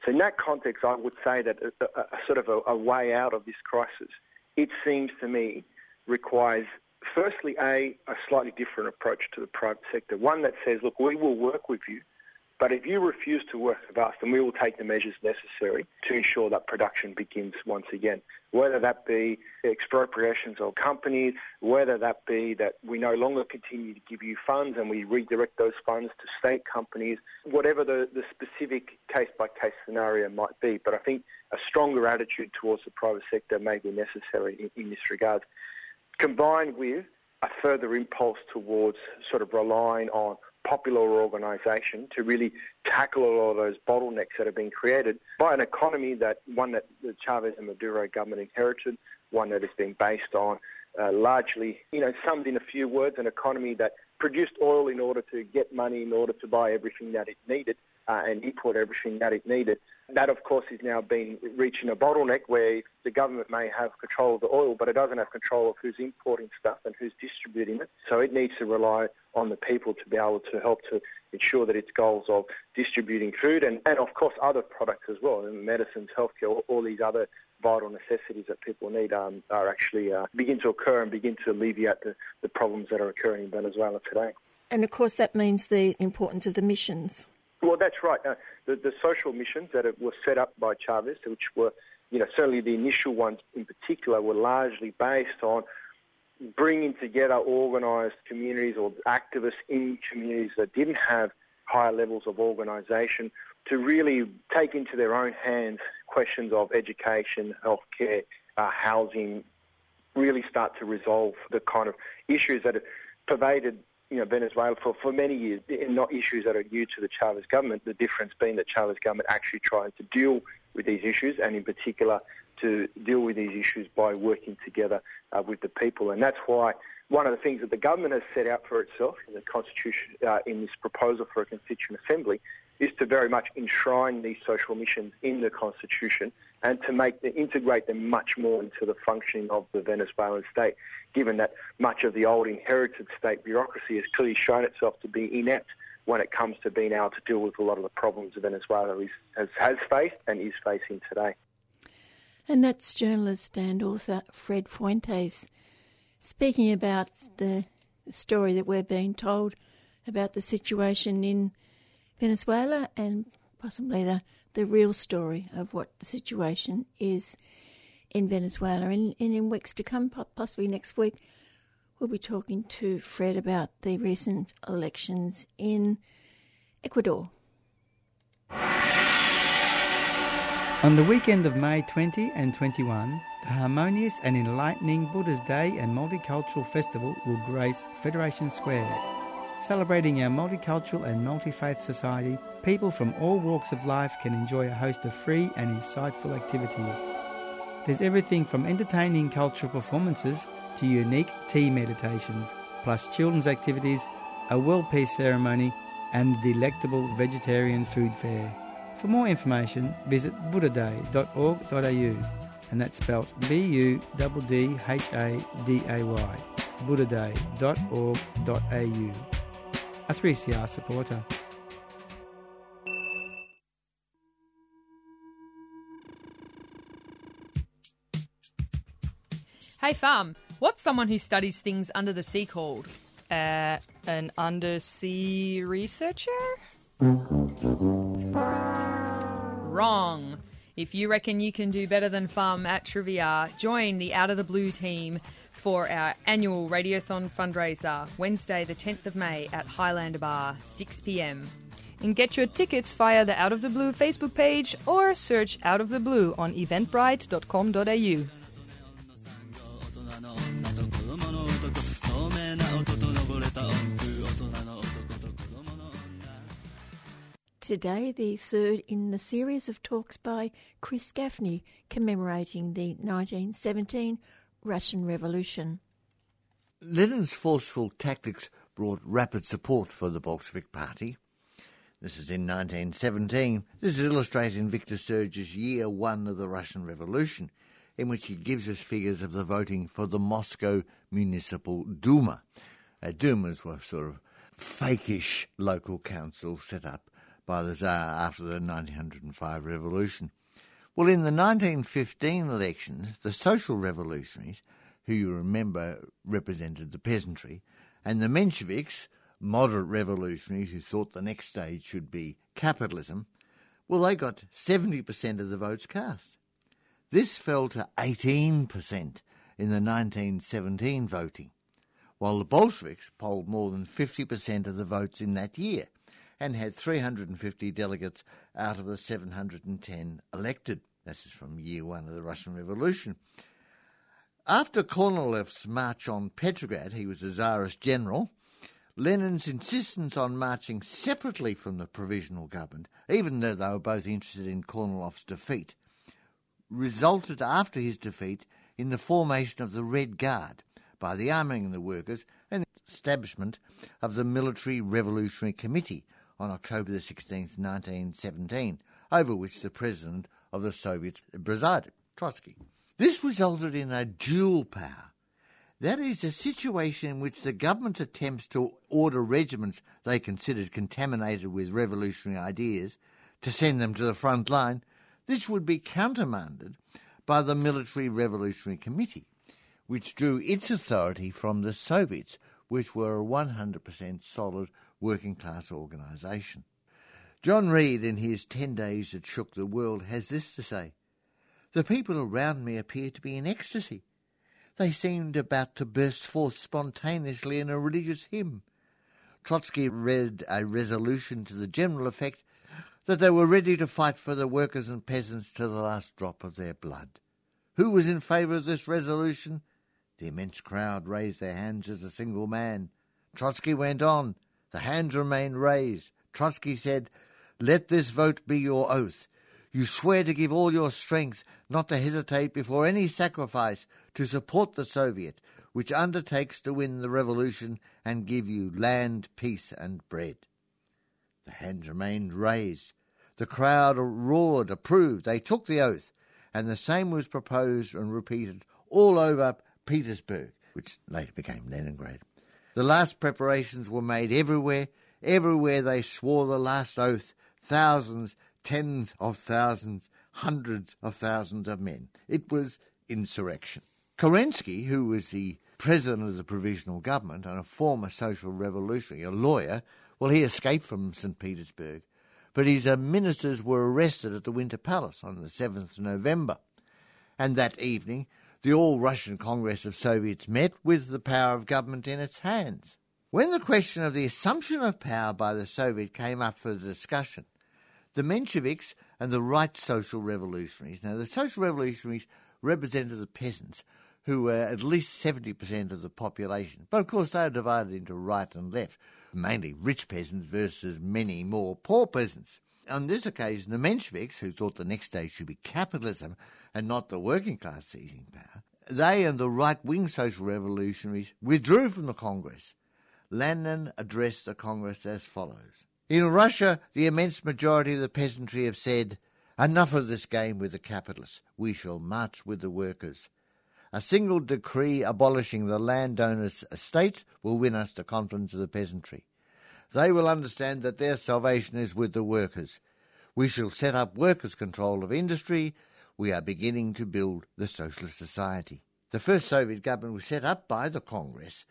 So in that context, I would say that a, a, a sort of a, a, way out of this crisis, it seems to me, requires firstly a, a slightly different approach to the private sector. One that says, look, we will work with you but if you refuse to work with us, then we will take the measures necessary to ensure that production begins once again. Whether that be expropriations of companies, whether that be that we no longer continue to give you funds and we redirect those funds to state companies, whatever the, the specific case by case scenario might be. But I think a stronger attitude towards the private sector may be necessary in, in this regard. Combined with a further impulse towards sort of relying on popular organisation to really tackle a lot of those bottlenecks that have been created by an economy that one that the Chavez and Maduro government inherited, one that has been based on uh, largely, you know, summed in a few words, an economy that produced oil in order to get money in order to buy everything that it needed uh, and import everything that it needed. That, of course, is now been reaching a bottleneck where the government may have control of the oil, but it doesn't have control of who's importing stuff and who's distributing it. So it needs to rely on the people to be able to help to ensure that its goals of distributing food and, and of course, other products as well, medicines, healthcare, all, all these other vital necessities that people need um, are actually uh, begin to occur and begin to alleviate the, the problems that are occurring in Venezuela today. And of course, that means the importance of the missions. Well, that's right. Uh, the, the social missions that were set up by Chavez, which were you know, certainly the initial ones in particular were largely based on bringing together organised communities or activists in communities that didn't have higher levels of organisation to really take into their own hands questions of education, healthcare, uh, housing, really start to resolve the kind of issues that have pervaded you know, Venezuela for, for many years, not issues that are new to the Chavez government, the difference being that Chavez government actually trying to deal with these issues, and in particular to deal with these issues by working together uh, with the people. And that's why one of the things that the government has set out for itself in the constitution, uh, in this proposal for a constituent assembly, is to very much enshrine these social missions in the constitution and to make the, integrate them much more into the functioning of the Venezuelan state, given that much of the old inherited state bureaucracy has clearly shown itself to be inept when it comes to being able to deal with a lot of the problems that Venezuela is, has, has faced and is facing today. And that's journalist and author Fred Fuentes speaking about the story that we're being told about the situation in Venezuela and possibly the, the real story of what the situation is in Venezuela. And, and in weeks to come, possibly next week, we'll be talking to Fred about the recent elections in Ecuador. On the weekend of May 20 and 21, the harmonious and enlightening Buddha's Day and Multicultural Festival will grace Federation Square. Celebrating our multicultural and multi faith society, people from all walks of life can enjoy a host of free and insightful activities. There's everything from entertaining cultural performances to unique tea meditations, plus children's activities, a world peace ceremony, and delectable vegetarian food fair. For more information, visit buddhaday.org.au, and that's spelt B U D D H A D A Y, buddhaday.org.au. A 3CR supporter. Hey, farm, what's someone who studies things under the sea called? Uh, an undersea researcher? Wrong. If you reckon you can do better than Farm at Trivia, join the Out of the Blue team for our annual Radiothon fundraiser, Wednesday, the 10th of May at Highlander Bar, 6 pm. And get your tickets via the Out of the Blue Facebook page or search Out of the Blue on eventbrite.com.au. Today, the third in the series of talks by Chris Gaffney commemorating the 1917 Russian Revolution. Lenin's forceful tactics brought rapid support for the Bolshevik Party. This is in 1917. This is illustrated in Victor Serge's Year One of the Russian Revolution, in which he gives us figures of the voting for the Moscow Municipal Duma. Uh, Dumas were sort of fakish local councils set up by the Tsar after the 1905 revolution. Well, in the 1915 elections, the social revolutionaries, who you remember represented the peasantry, and the Mensheviks, moderate revolutionaries who thought the next stage should be capitalism, well, they got 70% of the votes cast. This fell to 18% in the 1917 voting, while the Bolsheviks polled more than 50% of the votes in that year and had 350 delegates out of the 710 elected. This is from year one of the Russian Revolution. After Kornilov's march on Petrograd, he was a Tsarist general. Lenin's insistence on marching separately from the provisional government, even though they were both interested in Kornilov's defeat, resulted after his defeat in the formation of the Red Guard by the arming of the workers and the establishment of the Military Revolutionary Committee, on October the 16th, 1917, over which the President of the Soviets presided, Trotsky. This resulted in a dual power. That is, a situation in which the government attempts to order regiments they considered contaminated with revolutionary ideas to send them to the front line. This would be countermanded by the Military Revolutionary Committee, which drew its authority from the Soviets, which were a 100% solid working class organisation. John Reed, in his 10 Days That Shook the World, has this to say The people around me appeared to be in ecstasy. They seemed about to burst forth spontaneously in a religious hymn. Trotsky read a resolution to the general effect that they were ready to fight for the workers and peasants to the last drop of their blood. Who was in favour of this resolution? The immense crowd raised their hands as a single man. Trotsky went on. The hands remained raised. Trotsky said, Let this vote be your oath. You swear to give all your strength, not to hesitate before any sacrifice, to support the Soviet, which undertakes to win the revolution and give you land, peace, and bread. The hands remained raised. The crowd roared, approved. They took the oath, and the same was proposed and repeated all over Petersburg, which later became Leningrad. The last preparations were made everywhere. Everywhere they swore the last oath. Thousands, tens of thousands, hundreds of thousands of men. It was insurrection. Kerensky, who was the president of the provisional government and a former social revolutionary, a lawyer, well, he escaped from St. Petersburg, but his uh, ministers were arrested at the Winter Palace on the 7th of November. And that evening, the All Russian Congress of Soviets met with the power of government in its hands. When the question of the assumption of power by the Soviet came up for discussion, the Mensheviks and the right social revolutionaries. Now, the social revolutionaries represented the peasants, who were at least 70% of the population. But of course, they are divided into right and left, mainly rich peasants versus many more poor peasants. On this occasion, the Mensheviks, who thought the next stage should be capitalism and not the working class seizing power, they and the right wing social revolutionaries withdrew from the Congress. Lenin addressed the Congress as follows in Russia, the immense majority of the peasantry have said, Enough of this game with the capitalists. We shall march with the workers. A single decree abolishing the landowners' estates will win us the confidence of the peasantry. They will understand that their salvation is with the workers. We shall set up workers' control of industry. We are beginning to build the socialist society. The first Soviet government was set up by the Congress.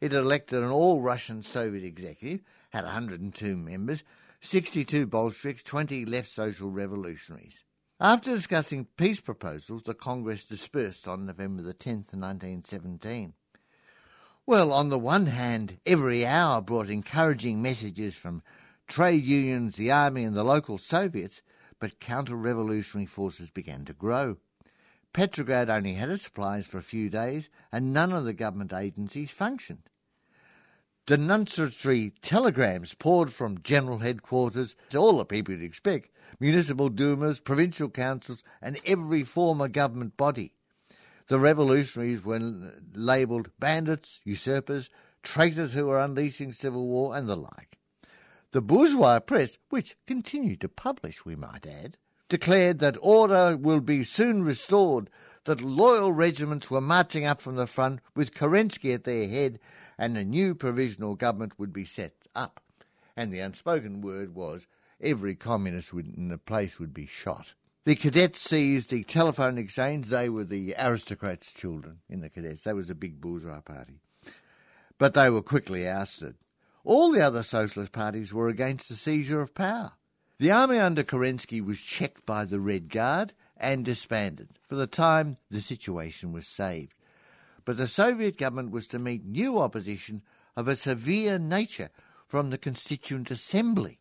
It elected an all Russian Soviet executive had 102 members, 62 Bolsheviks, 20 left social revolutionaries. After discussing peace proposals, the Congress dispersed on November the 10th, 1917. Well, on the one hand, every hour brought encouraging messages from trade unions, the army, and the local Soviets, but counter revolutionary forces began to grow. Petrograd only had its supplies for a few days, and none of the government agencies functioned. Denunciatory telegrams poured from general headquarters to all the people you'd expect municipal dumas, provincial councils, and every former government body. The revolutionaries were labelled bandits, usurpers, traitors who were unleashing civil war, and the like. The bourgeois press, which continued to publish, we might add, declared that order will be soon restored, that loyal regiments were marching up from the front with Kerensky at their head, and a new provisional government would be set up. And the unspoken word was every communist in the place would be shot. The cadets seized the telephone exchange. They were the aristocrats' children in the cadets. That was the big bourgeois party. But they were quickly ousted. All the other socialist parties were against the seizure of power. The army under Kerensky was checked by the Red Guard and disbanded. For the time, the situation was saved but the Soviet government was to meet new opposition of a severe nature from the Constituent Assembly,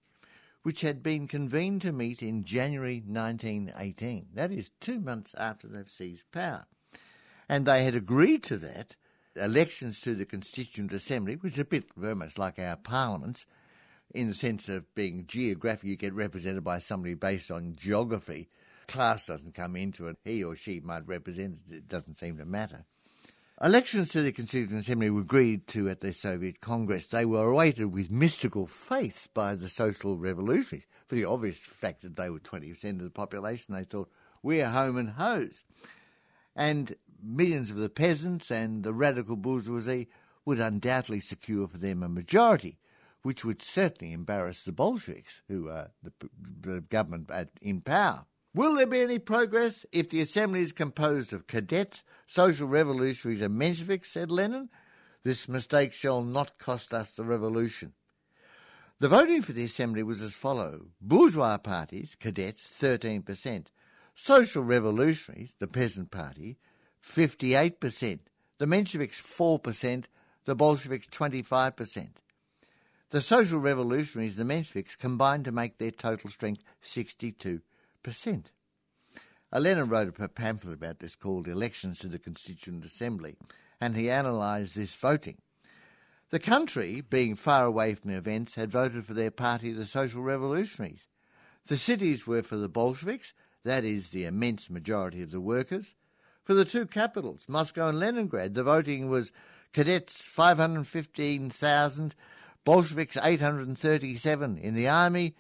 which had been convened to meet in January 1918. That is two months after they've seized power. And they had agreed to that. Elections to the Constituent Assembly, which is a bit very much like our parliaments, in the sense of being geographic, you get represented by somebody based on geography. Class doesn't come into it. He or she might represent it. It doesn't seem to matter. Elections to the Constituent Assembly were agreed to at the Soviet Congress. They were awaited with mystical faith by the social revolutionaries for the obvious fact that they were 20% of the population. They thought, we're home and hose. And millions of the peasants and the radical bourgeoisie would undoubtedly secure for them a majority, which would certainly embarrass the Bolsheviks, who are the, the government in power. Will there be any progress if the assembly is composed of cadets, social revolutionaries, and Mensheviks? said Lenin. This mistake shall not cost us the revolution. The voting for the assembly was as follows bourgeois parties, cadets, 13%, Social Revolutionaries, the Peasant Party, 58%. The Mensheviks, 4%. The Bolsheviks, 25%. The Social Revolutionaries, the Mensheviks, combined to make their total strength 62%. Lenin wrote a pamphlet about this called Elections to the Constituent Assembly, and he analysed this voting. The country, being far away from the events, had voted for their party, the Social Revolutionaries. The cities were for the Bolsheviks, that is, the immense majority of the workers. For the two capitals, Moscow and Leningrad, the voting was cadets 515,000, Bolsheviks 837. In the army,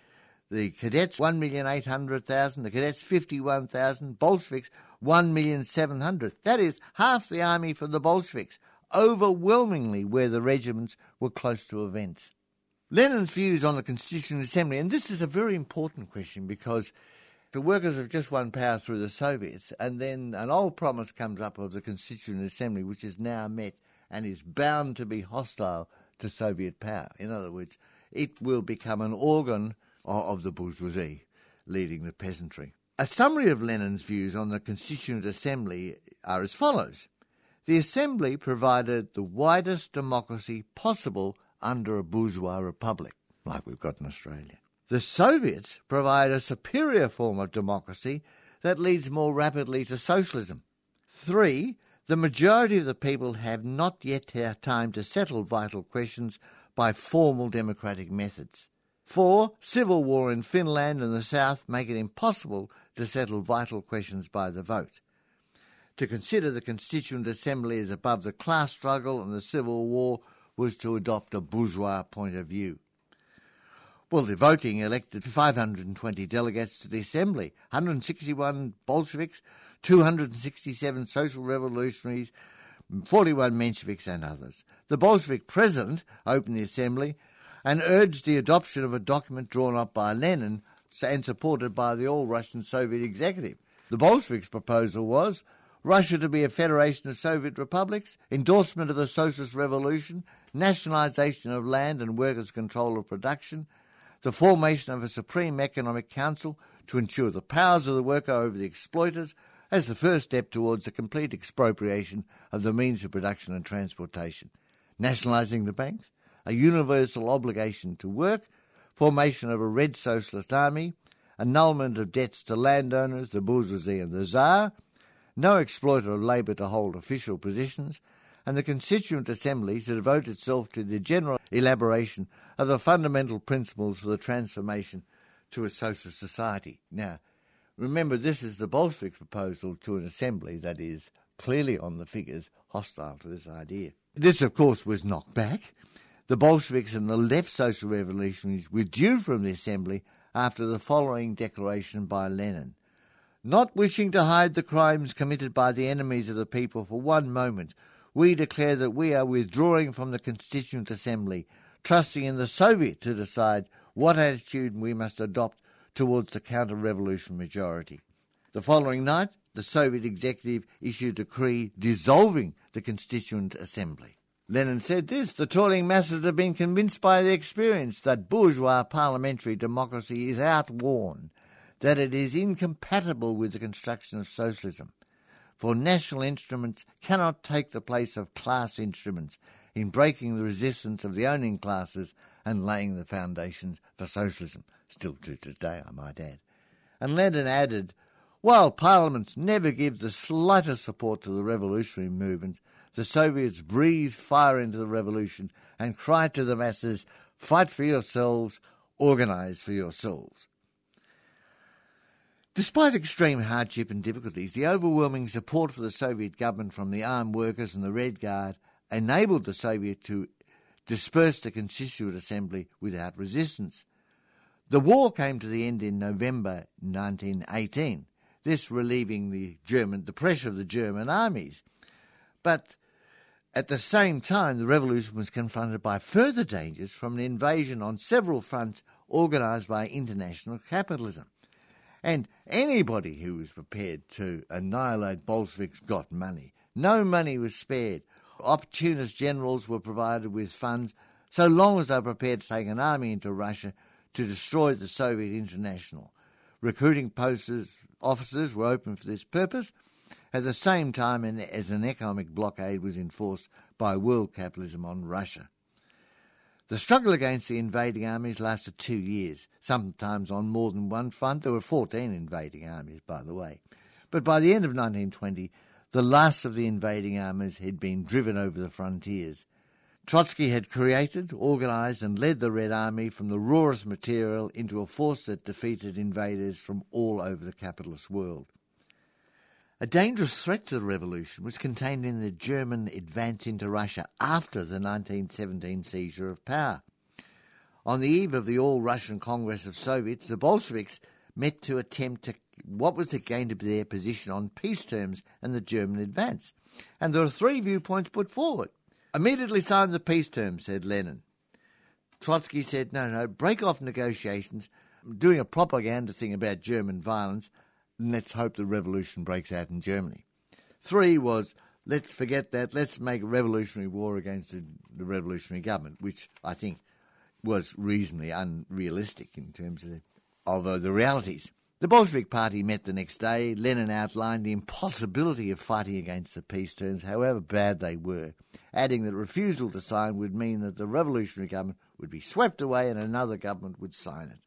the cadets 1,800,000, the cadets 51,000, Bolsheviks 1,700,000. That is half the army for the Bolsheviks, overwhelmingly where the regiments were close to events. Lenin's views on the Constituent Assembly, and this is a very important question because the workers have just won power through the Soviets, and then an old promise comes up of the Constituent Assembly, which is now met and is bound to be hostile to Soviet power. In other words, it will become an organ of the bourgeoisie, leading the peasantry. A summary of Lenin's views on the Constituent Assembly are as follows. The Assembly provided the widest democracy possible under a bourgeois republic, like we've got in Australia. The Soviets provide a superior form of democracy that leads more rapidly to socialism. Three, the majority of the people have not yet had time to settle vital questions by formal democratic methods. Four, civil war in Finland and the South make it impossible to settle vital questions by the vote. To consider the Constituent Assembly as above the class struggle and the Civil War was to adopt a bourgeois point of view. Well, the voting elected 520 delegates to the Assembly, 161 Bolsheviks, 267 social revolutionaries, 41 Mensheviks, and others. The Bolshevik president opened the assembly and urged the adoption of a document drawn up by Lenin and supported by the all Russian Soviet executive. The Bolsheviks' proposal was Russia to be a federation of Soviet republics, endorsement of the socialist revolution, nationalisation of land and workers' control of production, the formation of a supreme economic council to ensure the powers of the worker over the exploiters, as the first step towards the complete expropriation of the means of production and transportation, nationalising the banks, a universal obligation to work, formation of a red socialist army, annulment of debts to landowners, the bourgeoisie and the Tsar, no exploiter of labour to hold official positions, and the Constituent Assembly to devote itself to the general elaboration of the fundamental principles for the transformation to a socialist society. Now, Remember, this is the Bolshevik proposal to an assembly that is clearly on the figures hostile to this idea. This, of course, was knocked back. The Bolsheviks and the left social revolutionaries withdrew from the assembly after the following declaration by Lenin. Not wishing to hide the crimes committed by the enemies of the people for one moment, we declare that we are withdrawing from the Constituent Assembly, trusting in the Soviet to decide what attitude we must adopt towards the counter revolution majority. The following night, the Soviet executive issued a decree dissolving the Constituent Assembly. Lenin said this The toiling masses have been convinced by the experience that bourgeois parliamentary democracy is outworn, that it is incompatible with the construction of socialism. For national instruments cannot take the place of class instruments in breaking the resistance of the owning classes and laying the foundations for socialism still to today, I might add. And Lenin added, while parliaments never give the slightest support to the revolutionary movement, the Soviets breathed fire into the revolution and cried to the masses, fight for yourselves, organise for yourselves. Despite extreme hardship and difficulties, the overwhelming support for the Soviet government from the armed workers and the Red Guard enabled the Soviet to disperse the Constituent Assembly without resistance. The war came to the end in November 1918, this relieving the German the pressure of the German armies. But at the same time, the revolution was confronted by further dangers from an invasion on several fronts organised by international capitalism. And anybody who was prepared to annihilate Bolsheviks got money. No money was spared. Opportunist generals were provided with funds so long as they were prepared to take an army into Russia to destroy the Soviet International. Recruiting posters offices were opened for this purpose, at the same time as an economic blockade was enforced by world capitalism on Russia. The struggle against the invading armies lasted two years, sometimes on more than one front. There were 14 invading armies, by the way. But by the end of 1920, the last of the invading armies had been driven over the frontiers. Trotsky had created, organised, and led the Red Army from the rawest material into a force that defeated invaders from all over the capitalist world. A dangerous threat to the revolution was contained in the German advance into Russia after the 1917 seizure of power. On the eve of the All Russian Congress of Soviets, the Bolsheviks met to attempt to what was going to be their position on peace terms and the German advance. And there are three viewpoints put forward. Immediately sign the peace terms, said Lenin. Trotsky said, no, no, break off negotiations, doing a propaganda thing about German violence, let's hope the revolution breaks out in Germany. Three was let's forget that, let's make a revolutionary war against the, the revolutionary government, which I think was reasonably unrealistic in terms of the, of uh, the realities. The Bolshevik Party met the next day. Lenin outlined the impossibility of fighting against the peace terms, however bad they were, adding that refusal to sign would mean that the revolutionary government would be swept away and another government would sign it.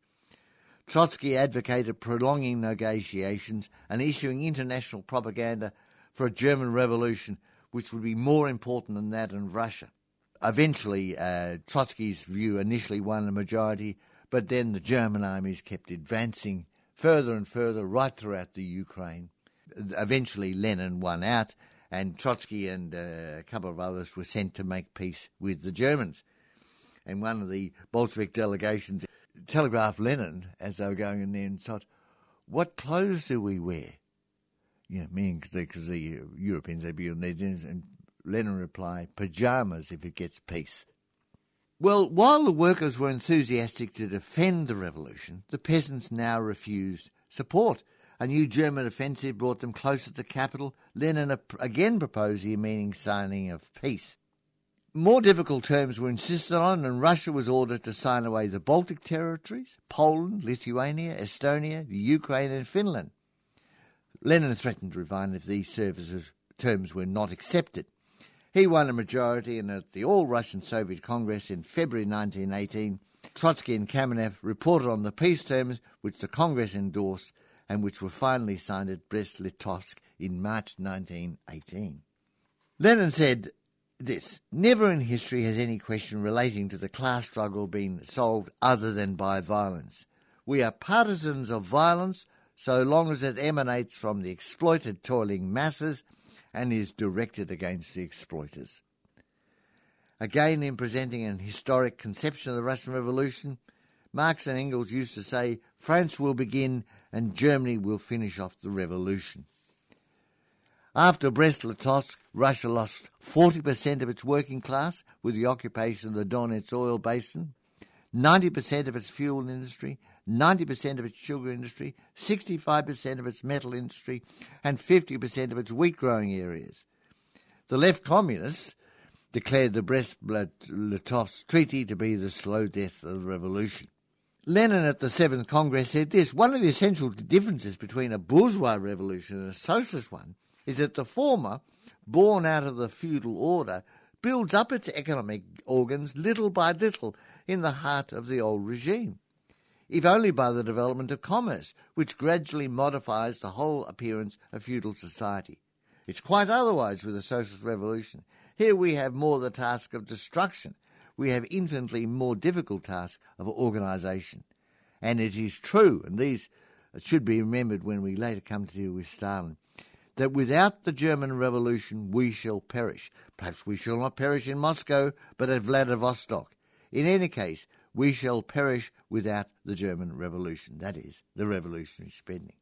Trotsky advocated prolonging negotiations and issuing international propaganda for a German revolution, which would be more important than that in Russia. Eventually, uh, Trotsky's view initially won a majority, but then the German armies kept advancing further and further right throughout the Ukraine. Eventually, Lenin won out, and Trotsky and uh, a couple of others were sent to make peace with the Germans. And one of the Bolshevik delegations telegraphed Lenin as they were going in there and thought, what clothes do we wear? You know, meaning because the, the uh, Europeans, they'd be on their dinners, and Lenin replied, pajamas if it gets peace. Well, while the workers were enthusiastic to defend the revolution, the peasants now refused support. A new German offensive brought them closer to the capital. Lenin again proposed the immediate signing of peace. More difficult terms were insisted on, and Russia was ordered to sign away the Baltic territories, Poland, Lithuania, Estonia, the Ukraine, and Finland. Lenin threatened to resign if these services terms were not accepted. He won a majority, and at uh, the All Russian Soviet Congress in February 1918, Trotsky and Kamenev reported on the peace terms which the Congress endorsed and which were finally signed at Brest-Litovsk in March 1918. Lenin said, this. Never in history has any question relating to the class struggle been solved other than by violence. We are partisans of violence so long as it emanates from the exploited toiling masses and is directed against the exploiters. Again, in presenting an historic conception of the Russian Revolution, Marx and Engels used to say, France will begin and Germany will finish off the revolution. After Brest-Litovsk, Russia lost 40% of its working class with the occupation of the Donets oil basin, 90% of its fuel industry, 90% of its sugar industry, 65% of its metal industry, and 50% of its wheat growing areas. The left communists declared the Brest-Litovsk Treaty to be the slow death of the revolution. Lenin at the Seventh Congress said this One of the essential differences between a bourgeois revolution and a socialist one is that the former, born out of the feudal order, builds up its economic organs little by little in the heart of the old regime, if only by the development of commerce, which gradually modifies the whole appearance of feudal society. It's quite otherwise with the socialist revolution. Here we have more the task of destruction. We have infinitely more difficult task of organisation. And it is true, and these should be remembered when we later come to deal with Stalin, that without the German Revolution we shall perish. Perhaps we shall not perish in Moscow, but at Vladivostok. In any case, we shall perish without the German Revolution, that is, the revolutionary spending.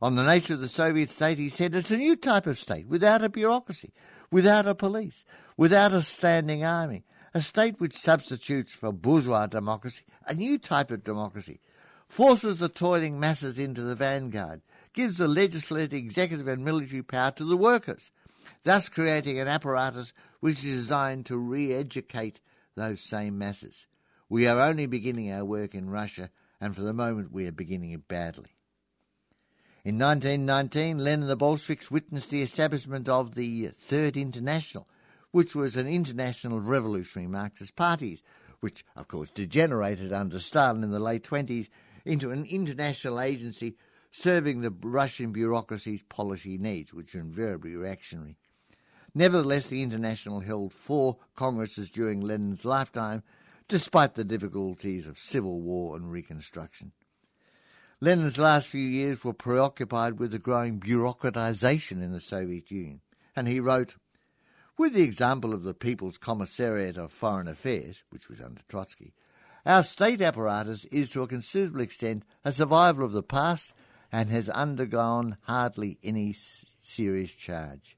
On the nature of the Soviet state, he said it's a new type of state, without a bureaucracy, without a police, without a standing army, a state which substitutes for bourgeois democracy a new type of democracy, forces the toiling masses into the vanguard, gives the legislative, executive, and military power to the workers, thus creating an apparatus which is designed to re educate those same masses. We are only beginning our work in Russia, and for the moment we are beginning it badly. In 1919, Lenin and the Bolsheviks witnessed the establishment of the Third International, which was an international revolutionary Marxist parties, which, of course, degenerated under Stalin in the late 20s into an international agency serving the Russian bureaucracy's policy needs, which are invariably reactionary. Nevertheless, the International held four congresses during Lenin's lifetime, despite the difficulties of civil war and reconstruction. Lenin's last few years were preoccupied with the growing bureaucratization in the Soviet Union, and he wrote, With the example of the People's Commissariat of Foreign Affairs, which was under Trotsky, our state apparatus is to a considerable extent a survival of the past and has undergone hardly any serious charge.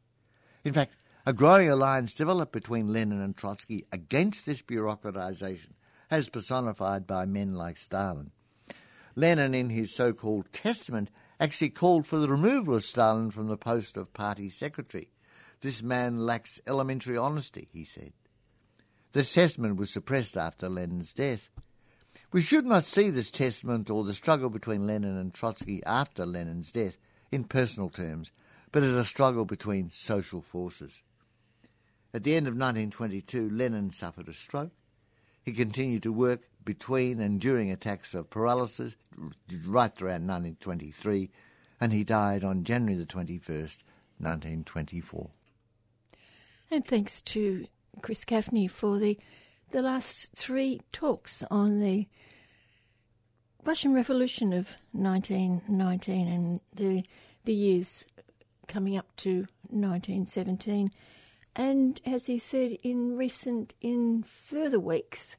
In fact, a growing alliance developed between Lenin and Trotsky against this bureaucratization, as personified by men like Stalin. Lenin, in his so called testament, actually called for the removal of Stalin from the post of party secretary. This man lacks elementary honesty, he said. The testament was suppressed after Lenin's death. We should not see this testament or the struggle between Lenin and Trotsky after Lenin's death in personal terms, but as a struggle between social forces. At the end of 1922, Lenin suffered a stroke. He continued to work between and during attacks of paralysis right around 1923, and he died on January the 21st, 1924. And thanks to Chris Gaffney for the the last three talks on the Russian Revolution of 1919 and the the years coming up to 1917. And as he said in recent, in further weeks,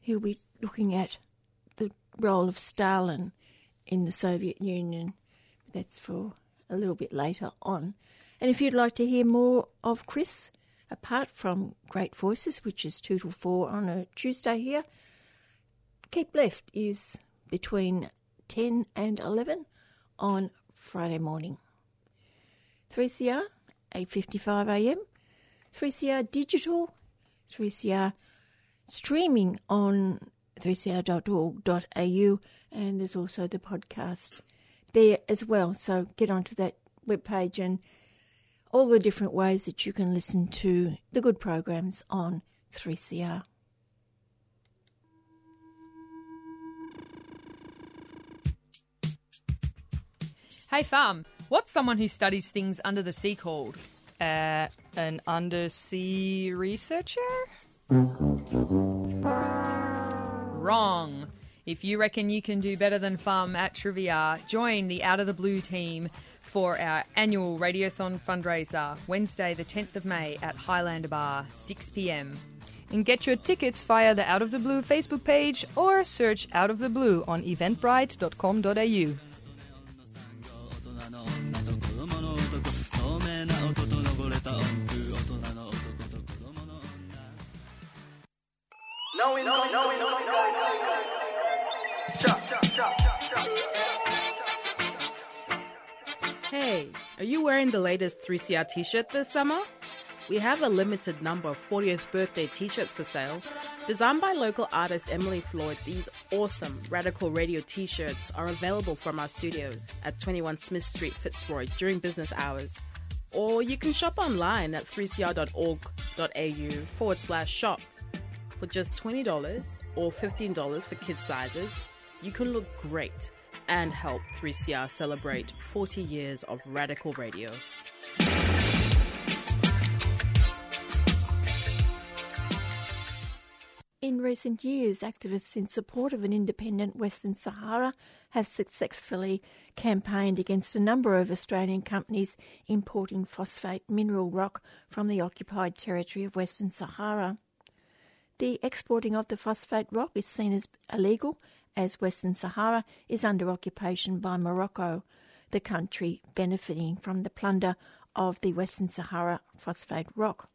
he'll be looking at the role of Stalin in the Soviet Union. That's for a little bit later on. And if you'd like to hear more of Chris, apart from Great Voices, which is 2 to 4 on a Tuesday here, Keep Left is between 10 and 11 on Friday morning. 3CR, 8.55 a.m., 3CR Digital, 3CR streaming on 3cr.org.au, and there's also the podcast there as well. So get onto that webpage and all the different ways that you can listen to the good programs on 3CR. Hey, Farm, what's someone who studies things under the sea called? Uh, an undersea researcher? Wrong. If you reckon you can do better than Farm at Trivia, join the Out of the Blue team for our annual Radiothon fundraiser, Wednesday, the 10th of May at Highlander Bar, 6 pm. And get your tickets via the Out of the Blue Facebook page or search Out of the Blue on eventbrite.com.au. Hey, are you wearing the latest 3CR t shirt this summer? We have a limited number of 40th birthday t shirts for sale. Designed by local artist Emily Floyd, these awesome Radical Radio t shirts are available from our studios at 21 Smith Street, Fitzroy during business hours. Or you can shop online at 3cr.org.au forward slash shop. For just $20 or $15 for kids' sizes, you can look great and help 3CR celebrate 40 years of radical radio. In recent years, activists in support of an independent Western Sahara have successfully campaigned against a number of Australian companies importing phosphate mineral rock from the occupied territory of Western Sahara. The exporting of the phosphate rock is seen as illegal as Western Sahara is under occupation by Morocco, the country benefiting from the plunder of the Western Sahara phosphate rock.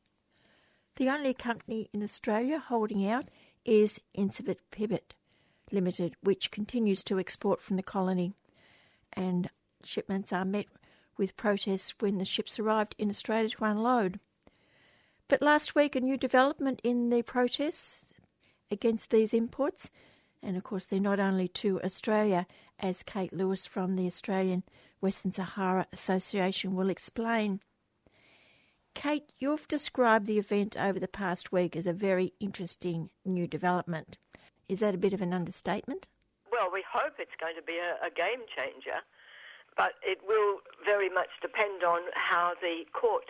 The only company in Australia holding out is Incitec Pivot Limited, which continues to export from the colony. And shipments are met with protests when the ships arrived in Australia to unload. But last week, a new development in the protests against these imports And of course, they're not only to Australia, as Kate Lewis from the Australian Western Sahara Association will explain. Kate, you've described the event over the past week as a very interesting new development. Is that a bit of an understatement? Well, we hope it's going to be a, a game changer, but it will very much depend on how the court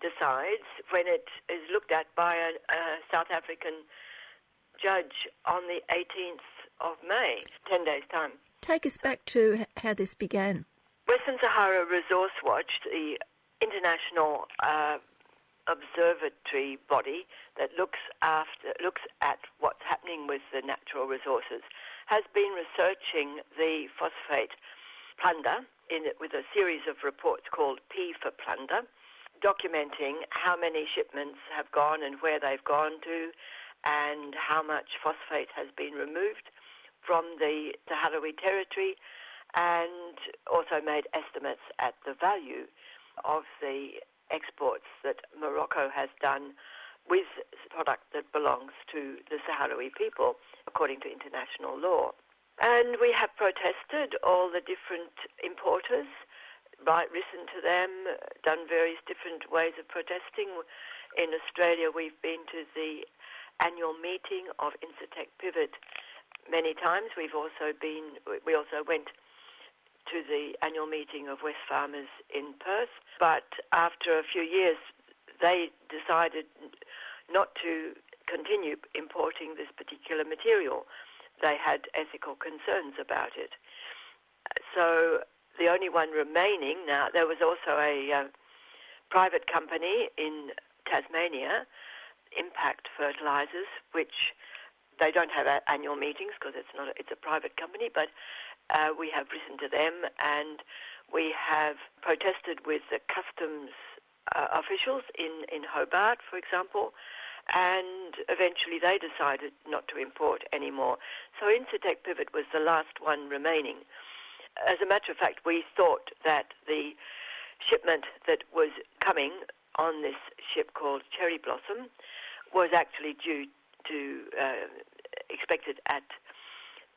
decides when it is looked at by a, a South African judge on the 18th of May, 10 days' time. Take us back to how this began. Western Sahara Resource Watch, the international uh, observatory body that looks after looks at what's happening with the natural resources, has been researching the phosphate plunder in with a series of reports called P for Plunder, documenting how many shipments have gone and where they've gone to, and how much phosphate has been removed from the Sahrawi territory, and also made estimates at the value of the exports that Morocco has done with product that belongs to the Sahrawi people according to international law. And we have protested all the different importers, right, listened to them, done various different ways of protesting. In Australia, we've been to the annual meeting of Incitec Pivot many times. We've also been, we also went to the annual meeting of Wesfarmers in Perth. But after a few years, they decided not to continue importing this particular material. They had ethical concerns about it. So the only one remaining now, there was also a uh, private company in Tasmania, Impact Fertilizers, which they don't have annual meetings because it's not a, it's a private company, but uh, we have listened to them and we have protested with the customs uh, officials in, in Hobart, for example, and eventually they decided not to import anymore. So Incitec Pivot was the last one remaining. As a matter of fact, we thought that the shipment that was coming on this ship called Cherry Blossom was actually due to uh, expected at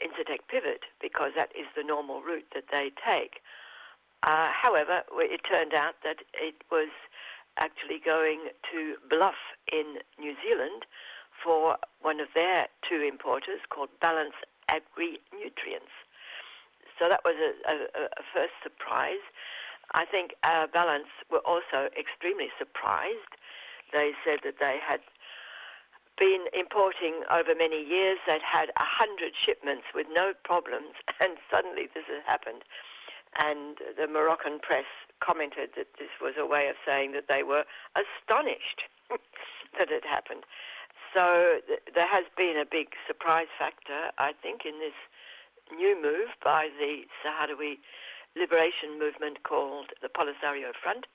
Incitec Pivot because that is the normal route that they take. Uh, however, it turned out that it was actually going to Bluff in New Zealand for one of their two importers called Ballance Agri Nutrients. So that was a, a, a first surprise. I think uh, Ballance were also extremely surprised. They said that they had been importing over many years. They'd had a hundred shipments with no problems, and suddenly this has happened. And the Moroccan press commented that this was a way of saying that they were astonished that it happened. So th- there has been a big surprise factor, I think, in this new move by the Sahrawi liberation movement called the Polisario Front.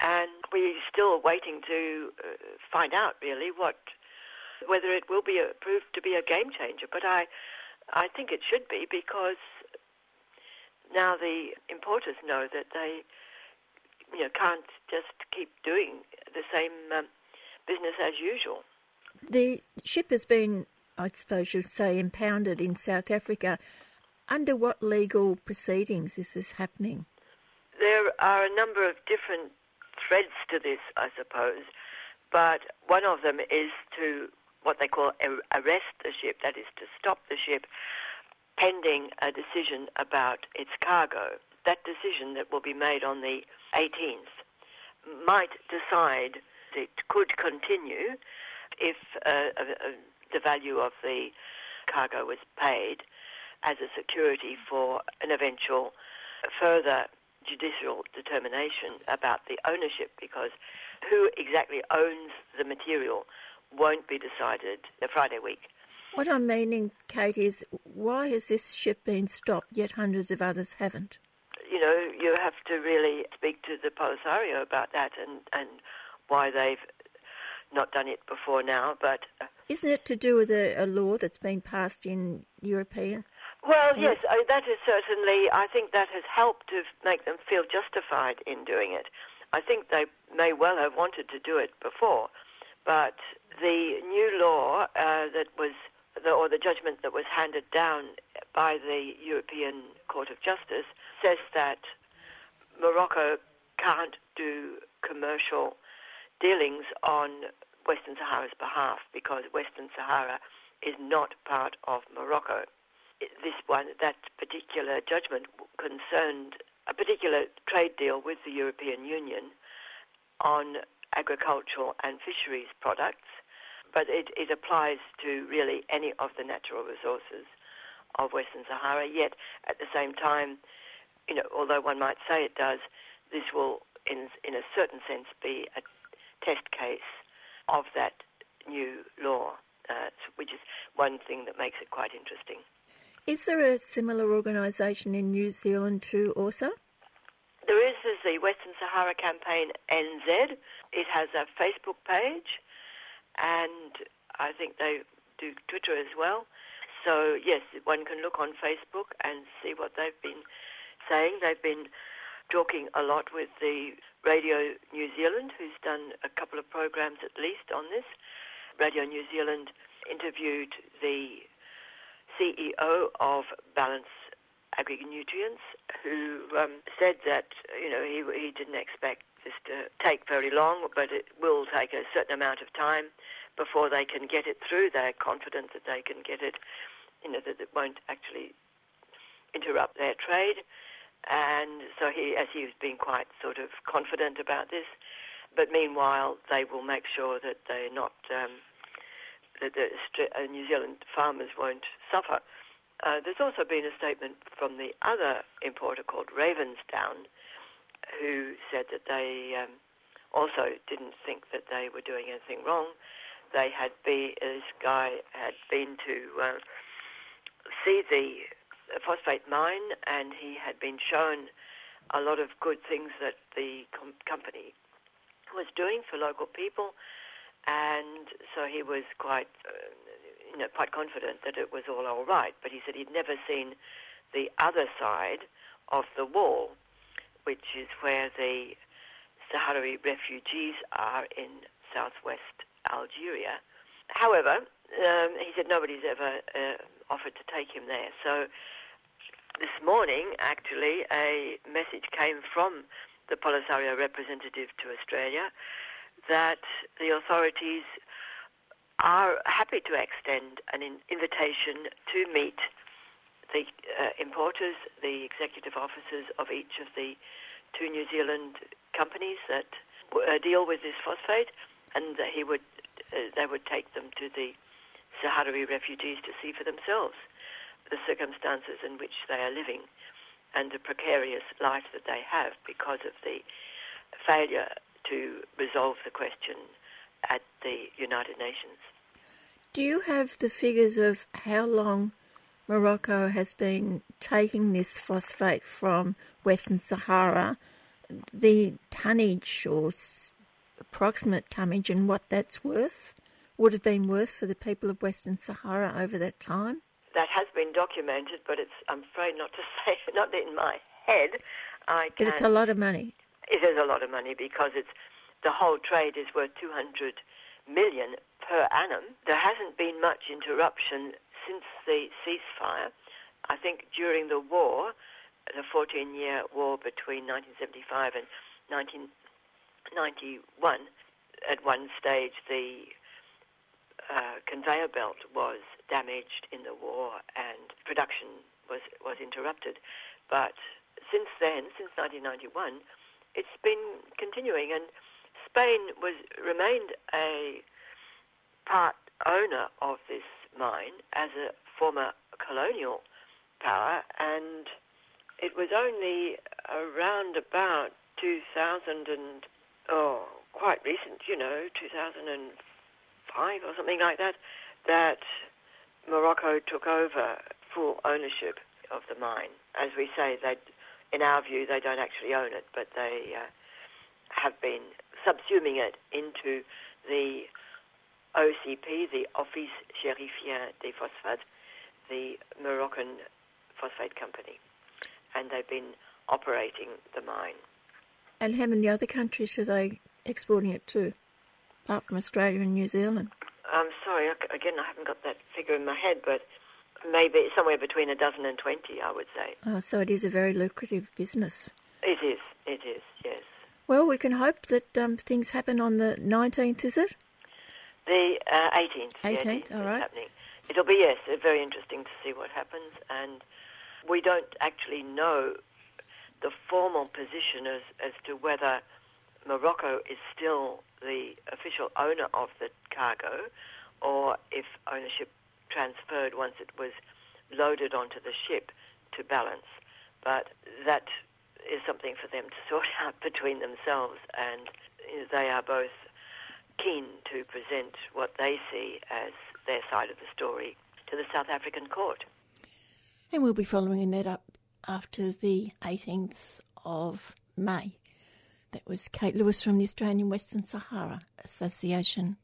And we're still waiting to uh, find out, really, what whether it will be a, proved to be a game changer. But I, I think it should be because now the importers know that they, you know, can't just keep doing the same um, business as usual. The ship has been, I suppose you'd say, impounded in South Africa. Under what legal proceedings is this happening? There are a number of different threads to this, I suppose, but one of them is to what they call arrest the ship, that is to stop the ship pending a decision about its cargo. That decision that will be made on the 18th might decide it could continue if uh, uh, uh, the value of the cargo was paid as a security for an eventual further judicial determination about the ownership because who exactly owns the material won't be decided the Friday week. What I'm meaning, Kate, is why has this ship been stopped yet hundreds of others haven't? You know, you have to really speak to the Polisario about that and, and why they've not done it before now. But uh, isn't it to do with a, a law that's been passed in European? Well, yes, I, that is certainly. I think that has helped to make them feel justified in doing it. I think they may well have wanted to do it before, but the new law uh, that was the, or the judgment that was handed down by the European Court of Justice says that Morocco can't do commercial dealings on Western Sahara's behalf because Western Sahara is not part of Morocco. This one, that particular judgment concerned a particular trade deal with the European Union on agricultural and fisheries products, but it, it applies to really any of the natural resources of Western Sahara. Yet, at the same time, you know, although one might say it does, this will, in in a certain sense, be a test case of that new law, uh, which is one thing that makes it quite interesting. Is there a similar organisation in New Zealand too, also? There is, there's the Western Sahara Campaign NZ. It has a Facebook page, and I think they do Twitter as well. So, yes, one can look on Facebook and see what they've been saying. They've been talking a lot with the Radio New Zealand, who's done a couple of programs at least on this. Radio New Zealand interviewed the CEO of Ballance Agri-Nutrients, who um, said that you know he, he didn't expect to take very long, but it will take a certain amount of time before they can get it through. They're confident that they can get it, you know, that it won't actually interrupt their trade. And so he, as he was being quite sort of confident about this, but meanwhile they will make sure that they're not um, that the uh, New Zealand farmers won't suffer. Uh, there's also been a statement from the other importer called Ravensdown, who said that they um, also didn't think that they were doing anything wrong. They had been, this guy had been to uh, see the phosphate mine, and he had been shown a lot of good things that the com- company was doing for local people, and so he was quite, uh, you know, quite confident that it was all all right. But he said he'd never seen the other side of the wall, which is where the Sahrawi refugees are in southwest Algeria. However, um, he said nobody's ever uh, offered to take him there. So this morning, actually, a message came from the Polisario representative to Australia that the authorities are happy to extend an invitation to meet the uh, importers, the executive officers of each of the two New Zealand companies that uh, deal with this phosphate, and he would, uh, they would take them to the Sahrawi refugees to see for themselves the circumstances in which they are living and the precarious life that they have because of the failure to resolve the question at the United Nations. Do you have the figures of how long Morocco has been taking this phosphate from Western Sahara, the tonnage or approximate tonnage and what that's worth? Would have been worth for the people of Western Sahara over that time? that has been documented, but it's I'm afraid not to say not in my head. I can, but it's a lot of money. It is a lot of money because it's the whole trade is worth 200 million per annum. There hasn't been much interruption since the ceasefire. I think during the war, the 14-year war between 1975 and 1991, at one stage the uh, conveyor belt was damaged in the war and production was, was interrupted. But since then, since 1991, it's been continuing, and Spain was remained a part owner of this mine as a former colonial power, and it was only around about 2000 and oh, quite recent, you know, 2005 or something like that, that Morocco took over full ownership of the mine. As we say, they, in our view, they don't actually own it, but they uh, have been subsuming it into the OCP, the Office Chérifien des Phosphates, the Moroccan phosphate company. And they've been operating the mine. And how many other countries are they exporting it to, apart from Australia and New Zealand? I'm sorry, again, I haven't got that figure in my head, but maybe somewhere between a dozen and 20, I would say. Oh, so it is a very lucrative business. It is, it is, yes. Well, we can hope that um, things happen on the 19th, is it? The uh, 18th. 18th, yeah, all right. Happening. It'll be, yes, uh, very interesting to see what happens. And we don't actually know the formal position as, as to whether Morocco is still the official owner of the cargo or if ownership transferred once it was loaded onto the ship to Ballance. But that is something for them to sort out between themselves, and they are both keen to present what they see as their side of the story to the South African court. And we'll be following that up after the 18th of May. That was Kate Lewis from the Australian Western Sahara Association.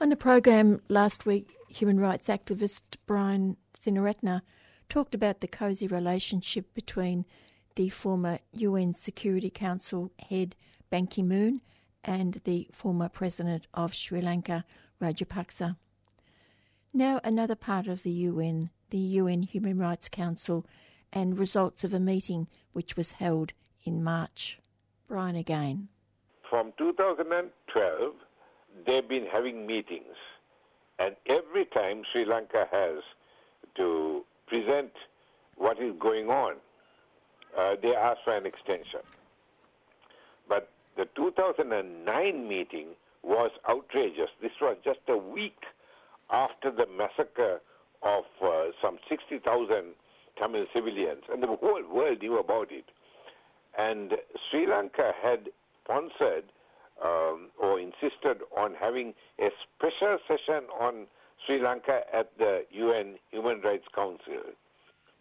On the program last week, human rights activist Brian Senewiratne talked about the cosy relationship between the former UN Security Council head Ban Ki moon and the former president of Sri Lanka, Rajapaksa. Now, another part of the UN, the UN Human Rights Council, and results of a meeting which was held in March. Brian again. From 2012, they've been having meetings, and every time Sri Lanka has to present what is going on, uh, they ask for an extension. The 2009 meeting was outrageous. This was just a week after the massacre of uh, some 60,000 Tamil civilians, and the whole world knew about it. And Sri Lanka had sponsored um, or insisted on having a special session on Sri Lanka at the UN Human Rights Council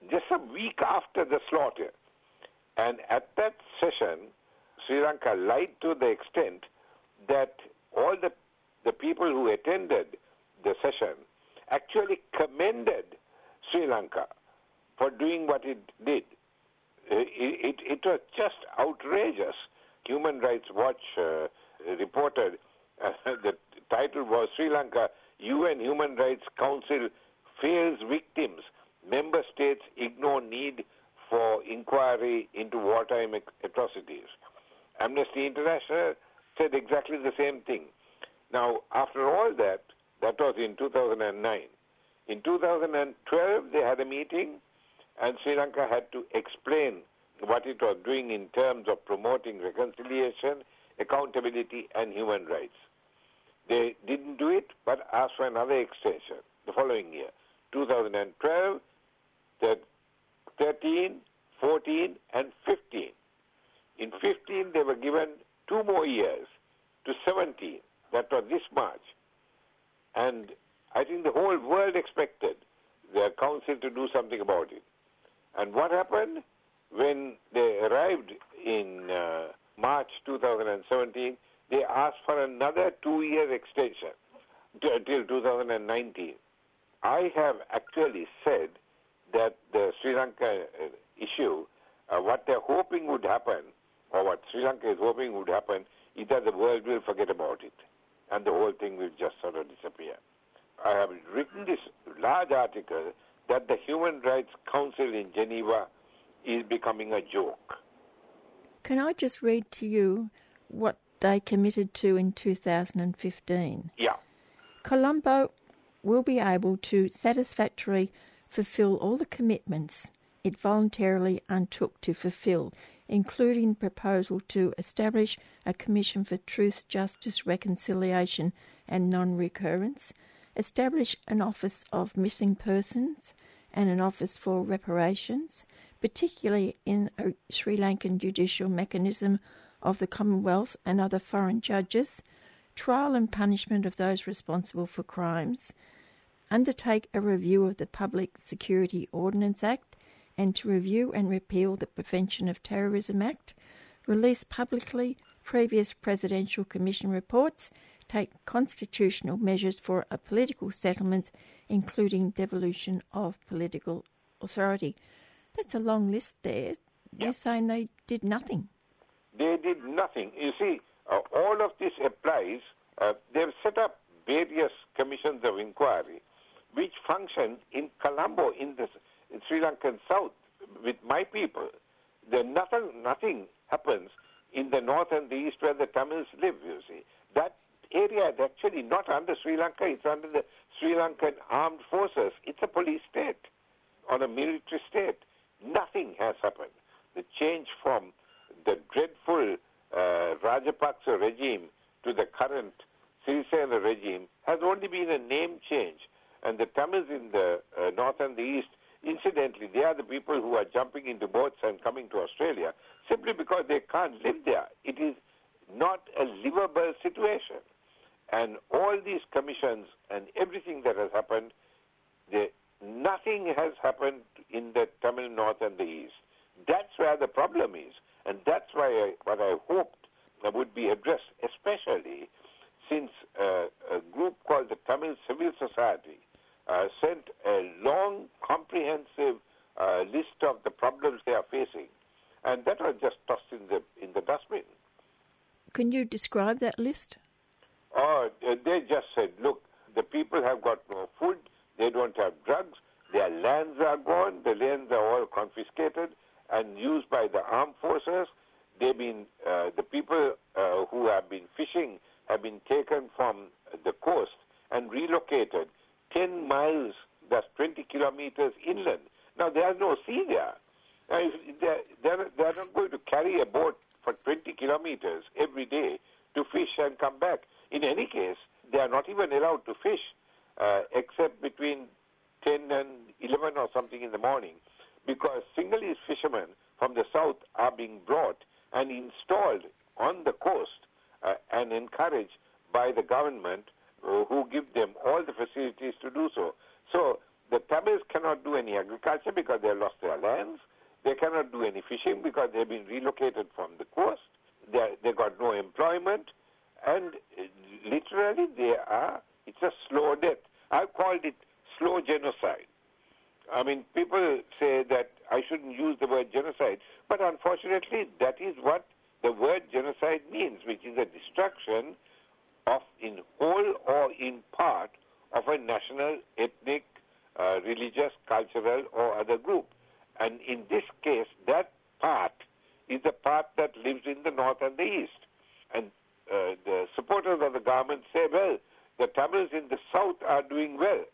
just a week after the slaughter. And at that session, Sri Lanka lied to the extent that all the, the people who attended the session actually commended Sri Lanka for doing what it did. Uh, it, it, it was just outrageous. Human Rights Watch uh, reported uh, the title was Sri Lanka UN Human Rights Council fails victims. Member states ignore need for inquiry into wartime atrocities. Amnesty International said exactly the same thing. Now, after all that, that was in 2009. In 2012, they had a meeting, and Sri Lanka had to explain what it was doing in terms of promoting reconciliation, accountability, and human rights. They didn't do it, but asked for another extension the following year, 2012, 13, 14, and 15. In 15, they were given two more years to 17. That was this March. And I think the whole world expected the council to do something about it. And what happened when they arrived in uh, March 2017? They asked for another two-year extension until 2019. I have actually said that the Sri Lanka uh, issue, uh, what they're hoping would happen, or what Sri Lanka is hoping would happen, is that the world will forget about it, and the whole thing will just sort of disappear. I have written this large article that the Human Rights Council in Geneva is becoming a joke. Can I just read to you what they committed to in 2015? Yeah. Colombo will be able to satisfactorily fulfill all the commitments it voluntarily undertook to fulfill, including the proposal to establish a Commission for Truth, Justice, Reconciliation and Non Recurrence, establish an Office of Missing Persons and an Office for Reparations, particularly in a Sri Lankan judicial mechanism of the Commonwealth and other foreign judges, trial and punishment of those responsible for crimes, undertake a review of the Public Security Ordinance Act and to review and repeal the Prevention of Terrorism Act, release publicly previous Presidential Commission reports, take constitutional measures for a political settlement, including devolution of political authority. That's a long list there. You're saying they did nothing. They did nothing. You see, uh, all of this applies. Uh, they've set up various commissions of inquiry which function in Colombo, in the in Sri Lankan south, with my people. There nothing, nothing happens in the north and the east where the Tamils live, you see. That area is actually not under Sri Lanka, it's under the Sri Lankan armed forces. It's a police state or a military state. Nothing has happened. The change from the dreadful uh, Rajapaksa regime to the current Sirisena regime has only been a name change. And the Tamils in the uh, north and the east, incidentally, they are the people who are jumping into boats and coming to Australia simply because they can't live there. It is not a livable situation. And all these commissions and everything that has happened, they, nothing has happened in the Tamil North and the East. That's where the problem is. And that's why I, what I hoped would be addressed, especially since uh, a group called the Tamil Civil Society uh, sent a long, comprehensive uh, list of the problems they are facing, and that was just tossed in the in the dustbin. Can you describe that list? Oh, they just said, look, the people have got no food, they don't have drugs, their lands are gone, the lands are all confiscated and used by the armed forces. They've been uh, the people uh, who have been fishing have been taken from the coast and relocated 10 miles, that's 20 kilometers inland. Now, there's no sea there. Now, they're, they're, they're not going to carry a boat for 20 kilometers every day to fish and come back. In any case, they are not even allowed to fish uh, except between 10 and 11 or something in the morning because Sinhalese fishermen from the south are being brought and installed on the coast uh, and encouraged by the government uh, who give them all the facilities to do so. So the Tamils cannot do any agriculture because they lost their lands. They cannot do any fishing because they've been relocated from the coast. They they got no employment, and uh, literally they are. It's a slow death. I called it slow genocide. I mean, people say that I shouldn't use the word genocide, but unfortunately, that is what the word genocide means, which is a destruction of, in whole or in part, of a national, ethnic, uh, religious, cultural, or other group. And in this case, that part is the part that lives in the north and the east. And uh, the supporters of the government say, well, the Tamils in the south are doing well.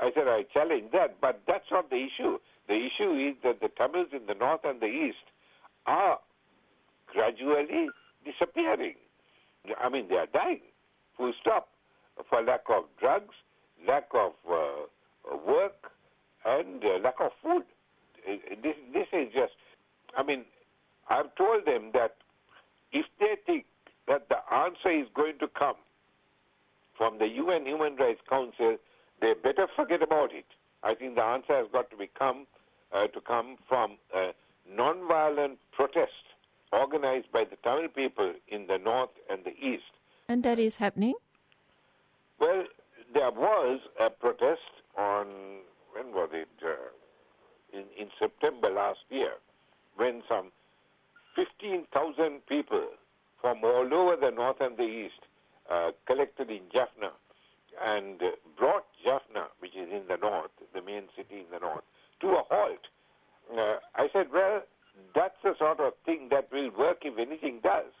I said, I challenge that, but that's not the issue. The issue is that the Tamils in the north and the east are gradually disappearing. I mean, they are dying, full stop, for lack of drugs, lack of uh, work, and uh, lack of food. This, this is just, I mean, I've told them that if they think that the answer is going to come from the UN Human Rights Council, they better forget about it. I think the answer has got to become uh, to come from a non-violent protest organized by the Tamil people in the north and the east. And that is happening? Well, there was a protest on, when was it? Uh, in, in September last year, when some 15,000 people from all over the north and the east uh, collected in Jaffna and brought Jaffna, which is in the north, the main city in the north, to a halt. Uh, I said, well, that's the sort of thing that will work if anything does.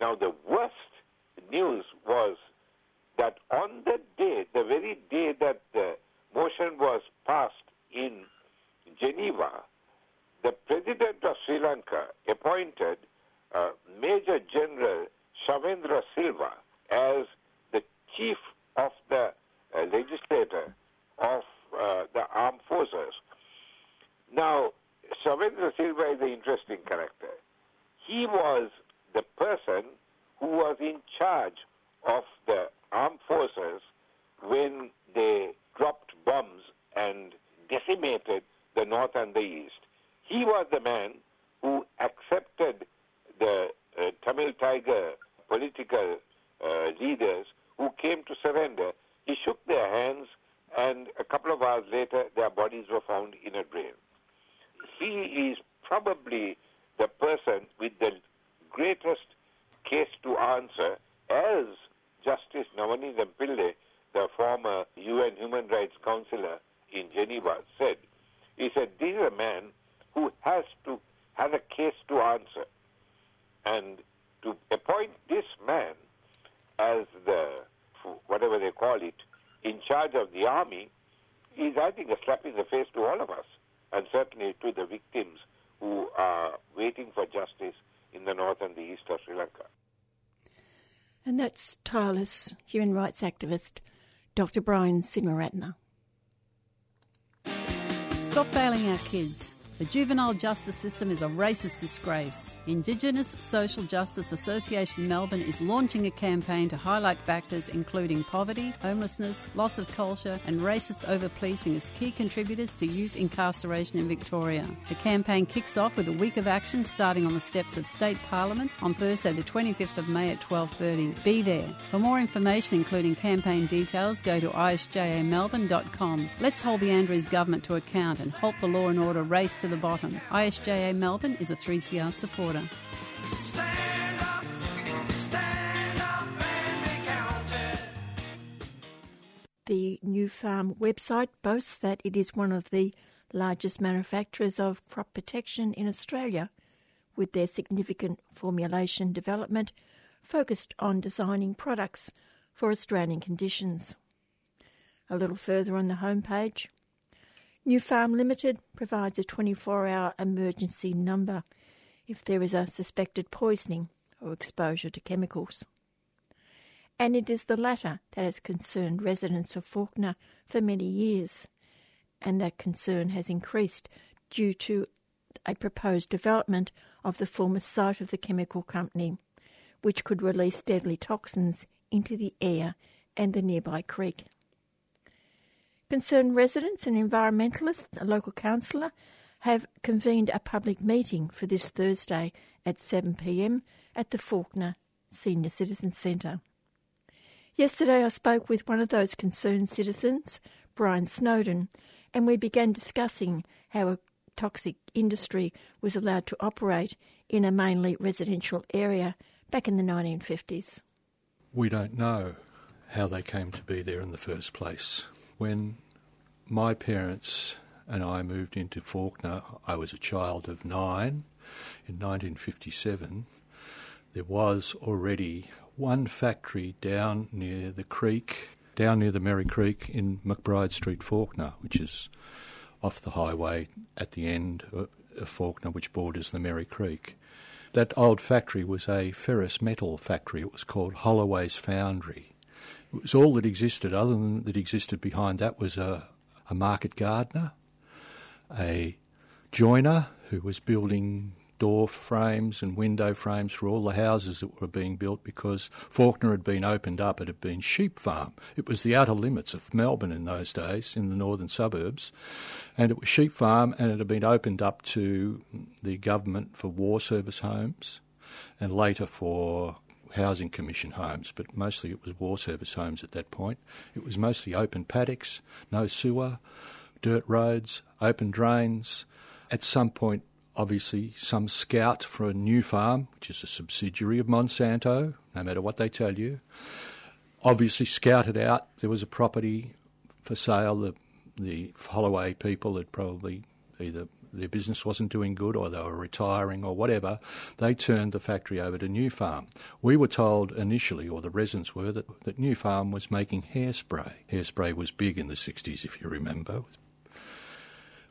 Now, the worst news was that on the day, the very day that the motion was passed in Geneva, the president of Sri Lanka appointed uh, Major General Shavendra Silva as the chief of the uh, of uh, the armed forces. Now, Shavendra Silva is an interesting character. He was the person who was in charge of the armed forces when they dropped bombs and decimated the north and the east. He was the man who accepted the uh, Tamil Tiger political uh, leaders who came to surrender. He shook their hands, and a couple of hours later, their bodies were found in a drain. He is probably the person with the greatest case to answer as Justice Navanethem Pillay, the former UN Human Rights Counselor in Geneva, said. He said, this is a man who has to has a case to answer. And to appoint this man as the, whatever they call it, in charge of the army is, I think, a slap in the face to all of us, and certainly to the victims who are waiting for justice in the north and the east of Sri Lanka. And that's tireless human rights activist Dr. Brian Senewiratne. Stop failing our kids. The juvenile justice system is a racist disgrace. Indigenous Social Justice Association Melbourne is launching a campaign to highlight factors including poverty, homelessness, loss of culture, and racist over-policing as key contributors to youth incarceration in Victoria. The campaign kicks off with a week of action starting on the steps of State Parliament on Thursday the 25th of May at 12.30. Be there. For more information including campaign details, go to isjamelbourne.com. Let's hold the Andrews government to account and halt the law and order race to the bottom. ISJA Melbourne is a 3CR supporter. The Nufarm website boasts that it is one of the largest manufacturers of crop protection in Australia, with their significant formulation development focused on designing products for Australian conditions. A little further on the homepage, Nufarm Limited provides a 24 hour emergency number if there is a suspected poisoning or exposure to chemicals. And it is the latter that has concerned residents of Fawkner for many years, and that concern has increased due to a proposed development of the former site of the chemical company, which could release deadly toxins into the air and the nearby creek. Concerned residents and environmentalists, a local councillor, have convened a public meeting for this Thursday at 7pm at the Fawkner Senior Citizens Centre. Yesterday I spoke with one of those concerned citizens, Brian Snowden, and we began discussing how a toxic industry was allowed to operate in a mainly residential area back in the 1950s. We don't know how they came to be there in the first place. When my parents and I moved into Fawkner, I was a child of nine. In 1957, there was already one factory down near the creek, down near the Merri Creek in McBride Street, Fawkner, which is off the highway at the end of Fawkner, which borders the Merri Creek. That old factory was a ferrous metal factory. It was called Holloway's Foundry. It was all that existed. Other than that existed behind that was a, a market gardener, a joiner who was building door frames and window frames for all the houses that were being built because Fawkner had been opened up. It had been sheep farm. It was the outer limits of Melbourne in those days, in the northern suburbs, and it was sheep farm, and it had been opened up to the government for war service homes, and later for housing commission homes, but mostly it was war service homes at that point. It was mostly open paddocks, no sewer, dirt roads, open drains. At some point, obviously, some scout for a Nufarm, which is a subsidiary of Monsanto, no matter what they tell you, obviously scouted out. There was a property for sale. The, the Holloway people had probably either their business wasn't doing good or they were retiring or whatever, they turned the factory over to Nufarm. We were told initially, or the residents were, that, that Nufarm was making hairspray. Hairspray was big in the 60s, if you remember.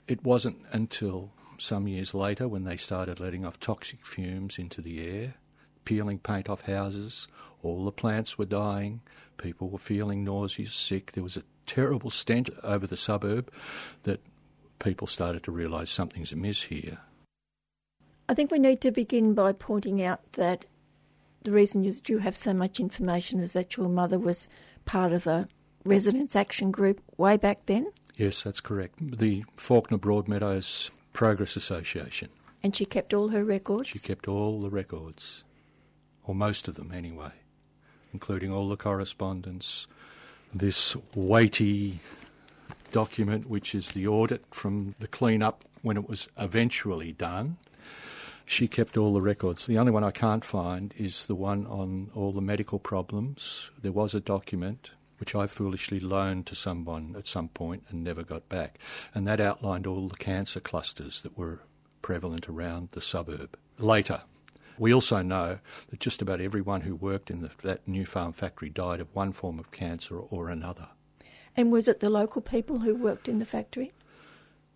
It wasn't until some years later when they started letting off toxic fumes into the air, peeling paint off houses, all the plants were dying, people were feeling nauseous, sick. There was a terrible stench over the suburb that people started to realise something's amiss here. I think we need to begin by pointing out that the reason you, you have so much information is that your mother was part of a residents' action group way back then. Yes, that's correct. The Fawkner Broadmeadows Progress Association. And she kept all her records? She kept all the records, or most of them anyway, including all the correspondence. This weighty document, which is the audit from the clean-up when it was eventually done, She kept all the records. The only one I can't find is the one on all the medical problems. There was a document which I foolishly loaned to someone at some point and never got back, and that outlined all the cancer clusters that were prevalent around the suburb. Later, we also know that just about everyone who worked in the, that Nufarm factory died of one form of cancer or another. And was it the local people who worked in the factory?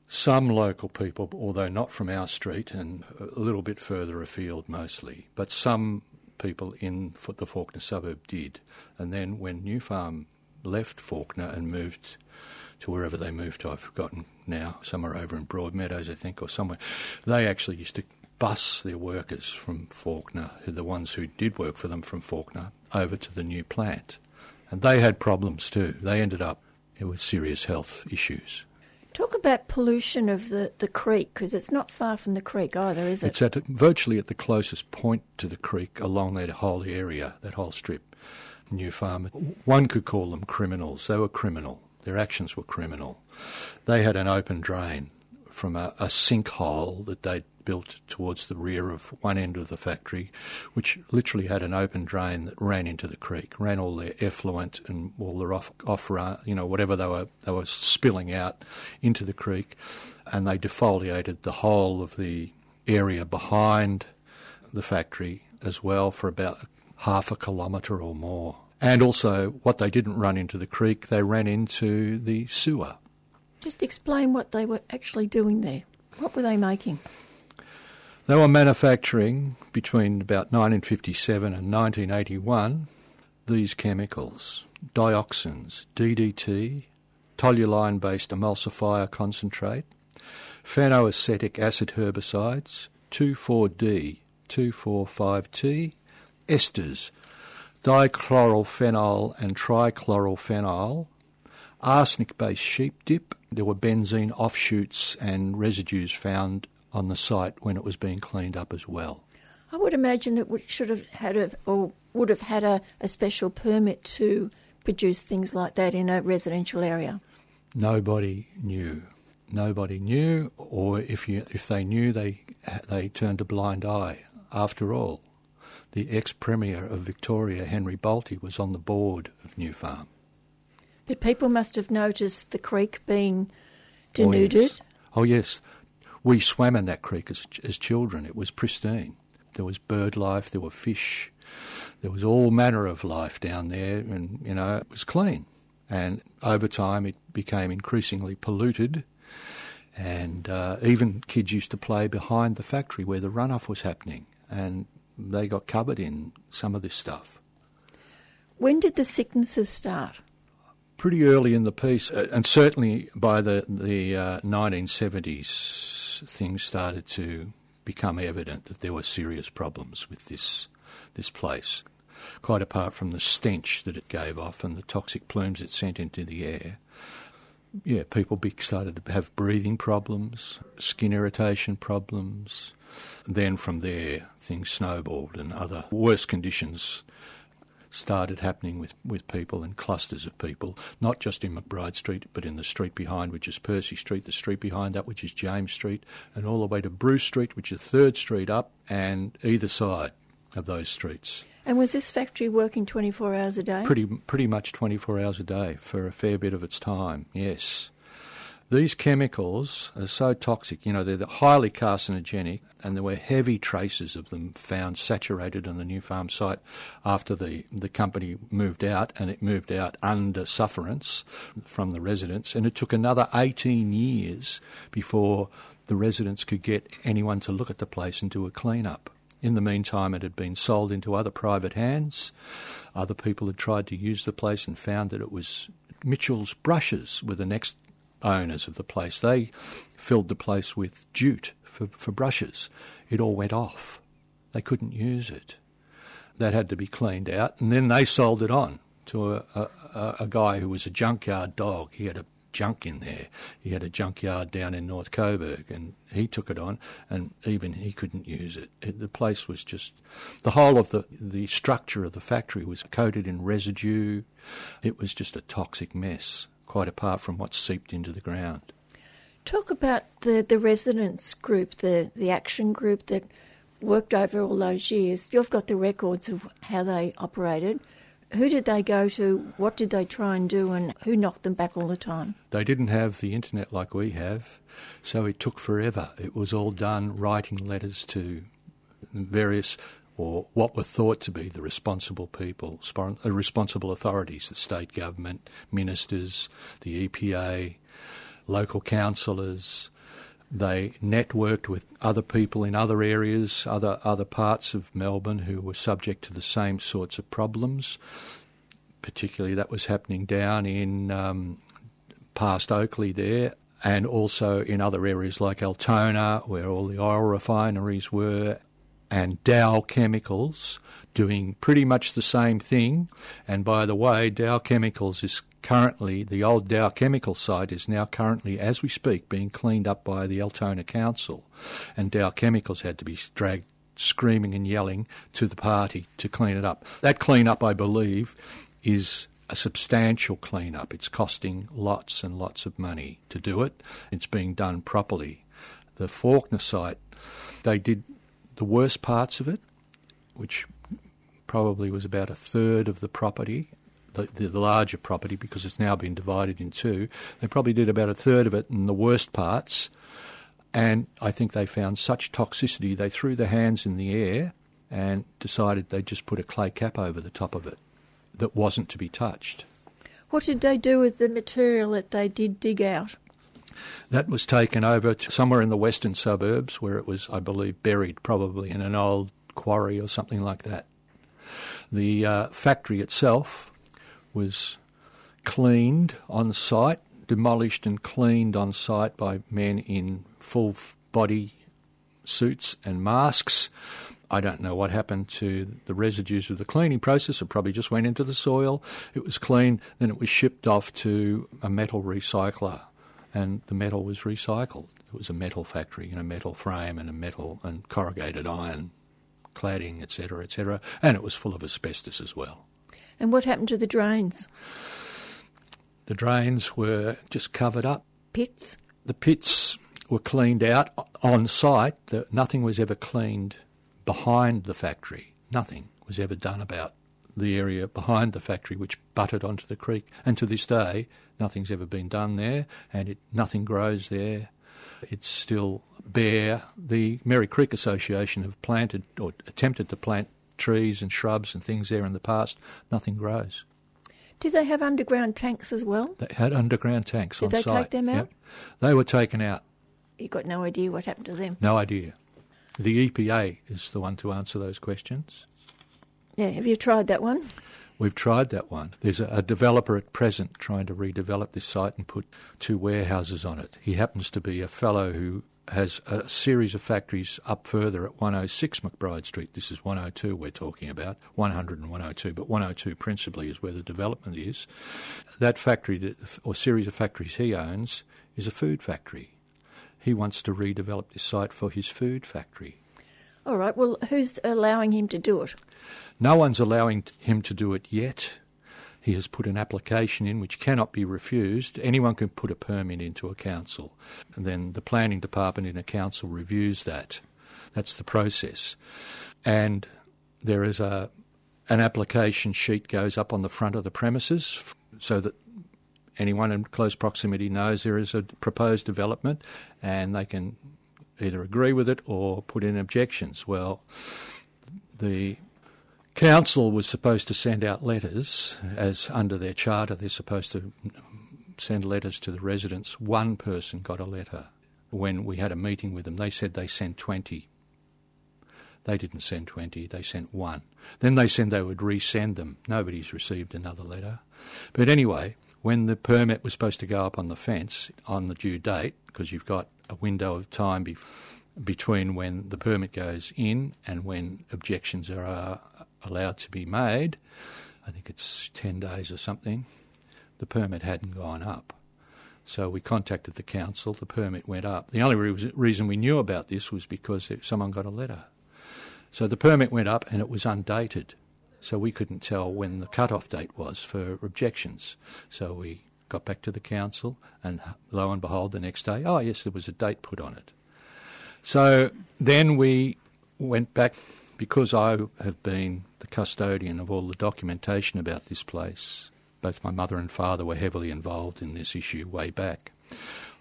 Some local people, although not from our street and a little bit further afield mostly, but some people in the Fawkner suburb did. And then when Nufarm left Fawkner and moved to wherever they moved to, I've forgotten now, somewhere over in Broadmeadows, I think, or somewhere, they actually used to bus their workers from Fawkner, the ones who did work for them from Fawkner, over to the new plant. And they had problems too. They ended up with serious health issues. Talk about pollution of the, the creek, because it's not far from the creek either, is it? It's at virtually at the closest point to the creek along that whole area, that whole strip. Nufarm. One could call them criminals. They were criminal. Their actions were criminal. They had an open drain from a, a sinkhole that they'd built towards the rear of one end of the factory, which literally had an open drain that ran into the creek, ran all their effluent and all their off, off you know, whatever they were they were spilling out into the creek, and they defoliated the whole of the area behind the factory as well for about half a kilometre or more. And also, what they didn't run into the creek, they ran into the sewer. Just explain what they were actually doing there. What were they making? They were manufacturing between about 1957 and 1981 these chemicals dioxins, DDT, toluene based emulsifier concentrate, phenoxyacetic acid herbicides, 2,4-D, 2,4,5-T, esters, dichlorophenol and trichlorophenol, arsenic based sheep dip. There were benzene offshoots and residues found on the site when it was being cleaned up as well. I would imagine it would, should have had a, or would have had a, a special permit to produce things like that in a residential area. Nobody knew. Nobody knew, or if you if they knew, they they turned a blind eye. After all, the ex premier of Victoria, Henry Bolte, was on the board of Nufarm. But people must have noticed the creek being oh, denuded. Oh yes. Oh, yes. We swam in that creek as, as children. It was pristine. There was bird life, there were fish, there was all manner of life down there, and, you know, it was clean. And over time, it became increasingly polluted. And uh, even kids used to play behind the factory where the runoff was happening, and they got covered in some of this stuff. When did the sicknesses start? Pretty early in the piece, uh, and certainly by the the uh, 1970s things started to become evident that there were serious problems with this this place. Quite apart from the stench that it gave off and the toxic plumes it sent into the air, yeah, people started to have breathing problems, skin irritation problems. Then from there, things snowballed and other worse conditions started happening with, with people and clusters of people, not just in McBride Street, but in the street behind, which is Percy Street, the street behind that, which is James Street, and all the way to Bruce Street, which is third street up, and either side of those streets. And was this factory working 24 hours a day? Pretty, pretty much 24 hours a day for a fair bit of its time, yes. These chemicals are so toxic, you know, they're highly carcinogenic, and there were heavy traces of them found saturated on the Nufarm site after the, the company moved out, and it moved out under sufferance from the residents. And it took another 18 years before the residents could get anyone to look at the place and do a clean up. In the meantime, it had been sold into other private hands. Other people had tried to use the place and found that it was Mitchell's brushes were the next owners of the place. They filled the place with jute for, for brushes. It all went off. They couldn't use it. That had to be cleaned out, and then they sold it on to a, a, a guy who was a junkyard dog. He had a junk in there. He had a junkyard down in North Coburg, and he took it on, and even he couldn't use it. it. The place was just the whole of the the structure of the factory was coated in residue. It was just a toxic mess quite apart from what seeped into the ground. Talk about the, the residents group, the, the action group that worked over all those years. You've got the records of how they operated. Who did they go to? What did they try and do? And who knocked them back all the time? They didn't have the internet like we have, so it took forever. It was all done writing letters to various or what were thought to be the responsible people, uh, responsible authorities, the state government, ministers, the EPA, local councillors. They networked with other people in other areas, other other parts of Melbourne who were subject to the same sorts of problems. Particularly, that was happening down in um, past Oakleigh there, and also in other areas like Altona, where all the oil refineries were, and Dow Chemicals doing pretty much the same thing. And by the way, Dow Chemicals is currently, the old Dow Chemical site is now currently, as we speak, being cleaned up by the Altona Council. And Dow Chemicals had to be dragged screaming and yelling to the party to clean it up. That clean up, I believe, is a substantial clean up. It's costing lots and lots of money to do it. It's being done properly. The Fawkner site, they did the worst parts of it, which probably was about a third of the property, the, the, larger property, because it's now been divided in two, they probably did about a third of it in the worst parts. And I think they found such toxicity, they threw their hands in the air and decided they'd just put a clay cap over the top of it that wasn't to be touched. What did they do with the material that they did dig out? That was taken over somewhere in the western suburbs where it was, I believe, buried probably in an old quarry or something like that. The uh, factory itself was cleaned on site, demolished and cleaned on site by men in full body suits and masks. I don't know what happened to the residues of the cleaning process. It probably just went into the soil. It was cleaned, then it was shipped off to a metal recycler and the metal was recycled. It was a metal factory, you know, metal frame and a metal and corrugated iron cladding, etc., etc., and it was full of asbestos as well. And what happened to the drains? The drains were just covered up. Pits? The pits were cleaned out on site. Nothing was ever cleaned behind the factory. Nothing was ever done about the area behind the factory which butted onto the creek. And to this day, Nothing's ever been done there, and it, nothing grows there. It's still bare. The Merri Creek Association have planted or attempted to plant trees and shrubs and things there in the past. Nothing grows. Did they have underground tanks as well? They had underground tanks Did on they take them out? Yep. They were taken out. You got no idea what happened to them? No idea. The EPA is the one to answer those questions. Yeah, have you tried that one? We've tried that one. There's a, developer at present trying to redevelop this site and put two warehouses on it. He happens to be a fellow who has a series of factories up further at 106 McBride Street. This is 102 we're talking about, 100 and 102, but 102 principally is where the development is. That factory, that, or series of factories he owns, is a food factory. He wants to redevelop this site for his food factory. All right, well, who's allowing him to do it? No one's allowing him to do it yet. He has put an application in which cannot be refused. Anyone can put a permit into a council. And then the planning department in a council reviews that. That's the process. And there is a an application sheet goes up on the front of the premises so that anyone in close proximity knows there is a proposed development and they can either agree with it or put in objections. Well, the Council was supposed to send out letters, as under their charter, they're supposed to send letters to the residents. One person got a letter when we had a meeting with them. They said they sent 20. They didn't send 20, they sent one. Then they said they would resend them. Nobody's received another letter. But anyway, when the permit was supposed to go up on the fence on the due date, because you've got a window of time be- between when the permit goes in and when objections are allowed to be made, I think it's 10 days or something, the permit hadn't gone up. So we contacted the council, the permit went up. The only re- reason we knew about this was because someone got a letter. So the permit went up and it was undated. So we couldn't tell when the cut-off date was for objections. So we got back to the council and lo and behold the next day, oh yes, there was a date put on it. So then we went back because I have been the custodian of all the documentation about this place. Both my mother and father were heavily involved in this issue way back.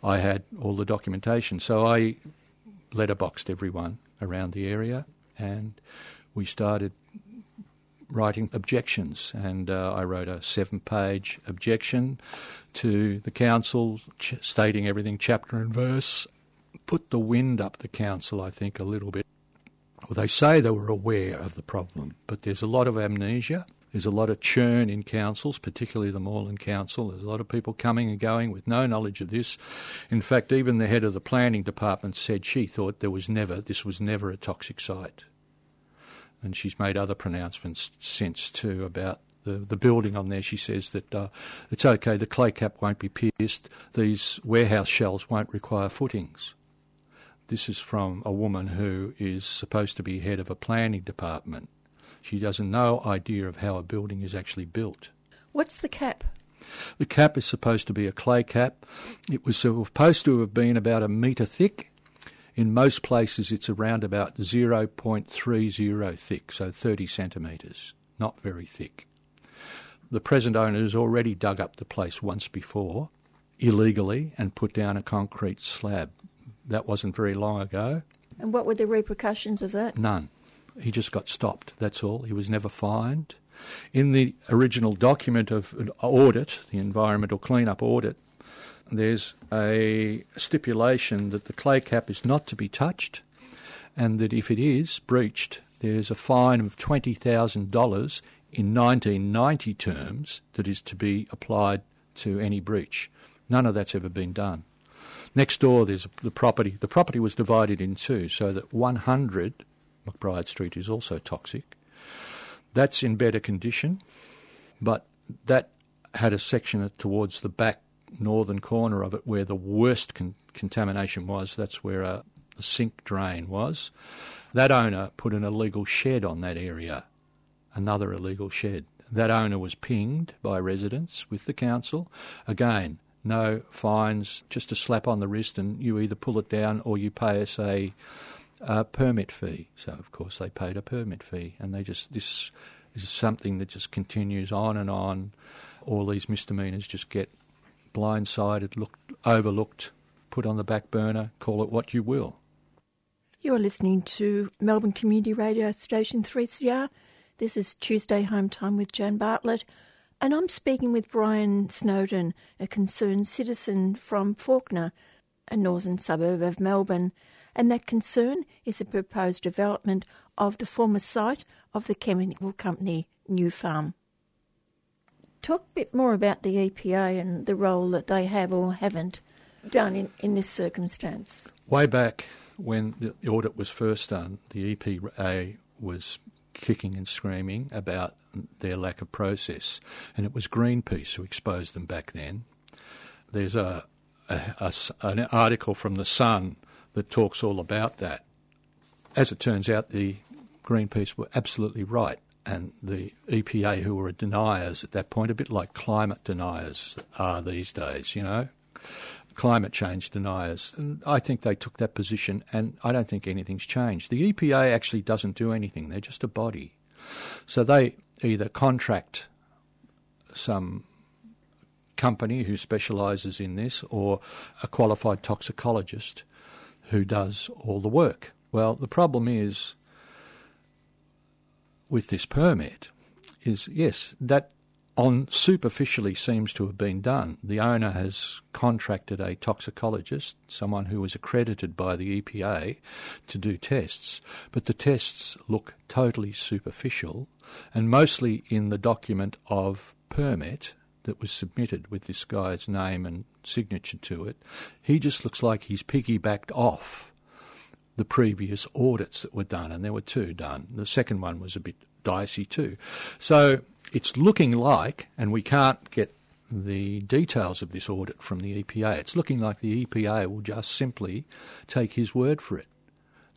I had all the documentation, so I letterboxed everyone around the area and we started writing objections. And uh, I wrote a seven page objection to the council ch- stating everything chapter and verse. Put the wind up the council, I think, a little bit. Well, they say they were aware of the problem, but there's a lot of amnesia. There's a lot of churn in councils, particularly the Moreland Council. There's a lot of people coming and going with no knowledge of this. In fact, even the head of the planning department said she thought there was never, this was never a toxic site. And she's made other pronouncements since too about the, the building on there. She says that uh, it's okay, the clay cap won't be pierced, these warehouse shells won't require footings. This is from a woman who is supposed to be head of a planning department. She has no idea of how a building is actually built. What's the cap? The cap is supposed to be a clay cap. It was supposed to have been about a metre thick. In most places, it's around about 0.30 thick, so 30 centimetres. Not very thick. The present owner has already dug up the place once before, illegally, and put down a concrete slab. That wasn't very long ago. And what were the repercussions of that? None. He just got stopped, that's all. He was never fined. In the original document of an audit, the environmental cleanup audit, there's a stipulation that the clay cap is not to be touched and that if it is breached, there's a fine of $20,000 in 1990 terms that is to be applied to any breach. None of that's ever been done. Next door, there's the property. The property was divided in two, so that 100 McBride Street is also toxic. That's in better condition, but that had a section towards the back northern corner of it where the worst con- contamination was. That's where a, a sink drain was. That owner put an illegal shed on that area, another illegal shed. That owner was pinged by residents with the council. Again, no fines, just a slap on the wrist, and you either pull it down or you pay us a, a permit fee. So, of course, they paid a permit fee, and they just this is something that just continues on and on. All these misdemeanours just get blindsided, looked, overlooked, put on the back burner, call it what you will. You're listening to Melbourne Community Radio Station 3CR. This is Tuesday Home Time with Jan Bartlett, and I'm speaking with Brian Snowden, a concerned citizen from Fawkner, a northern suburb of Melbourne. And that concern is the proposed development of the former site of the chemical company Nufarm. Talk a bit more about the EPA and the role that they have or haven't done in, in this circumstance. Way back when the audit was first done, the EPA was kicking and screaming about their lack of process, and it was Greenpeace who exposed them back then. There's a, a, a an article from the Sun that talks all about that. As it turns out, the Greenpeace were absolutely right and the EPA, who were deniers at that point, a bit like climate deniers are these days, you know, climate change deniers. And I think they took that position, and I don't think anything's changed. The EPA actually doesn't do anything, they're just a body. So they either contract some company who specialises in this or a qualified toxicologist who does all the work. Well, the problem is with this permit is yes, that on superficially seems to have been done. The owner has contracted a toxicologist, someone who was accredited by the EPA, to do tests, but the tests look totally superficial and mostly in the document of permit that was submitted with this guy's name and signature to it. He just looks like he's piggybacked off the previous audits that were done, and there were two done. The second one was a bit dicey too. So it's looking like, and we can't get the details of this audit from the EPA, it's looking like the EPA will just simply take his word for it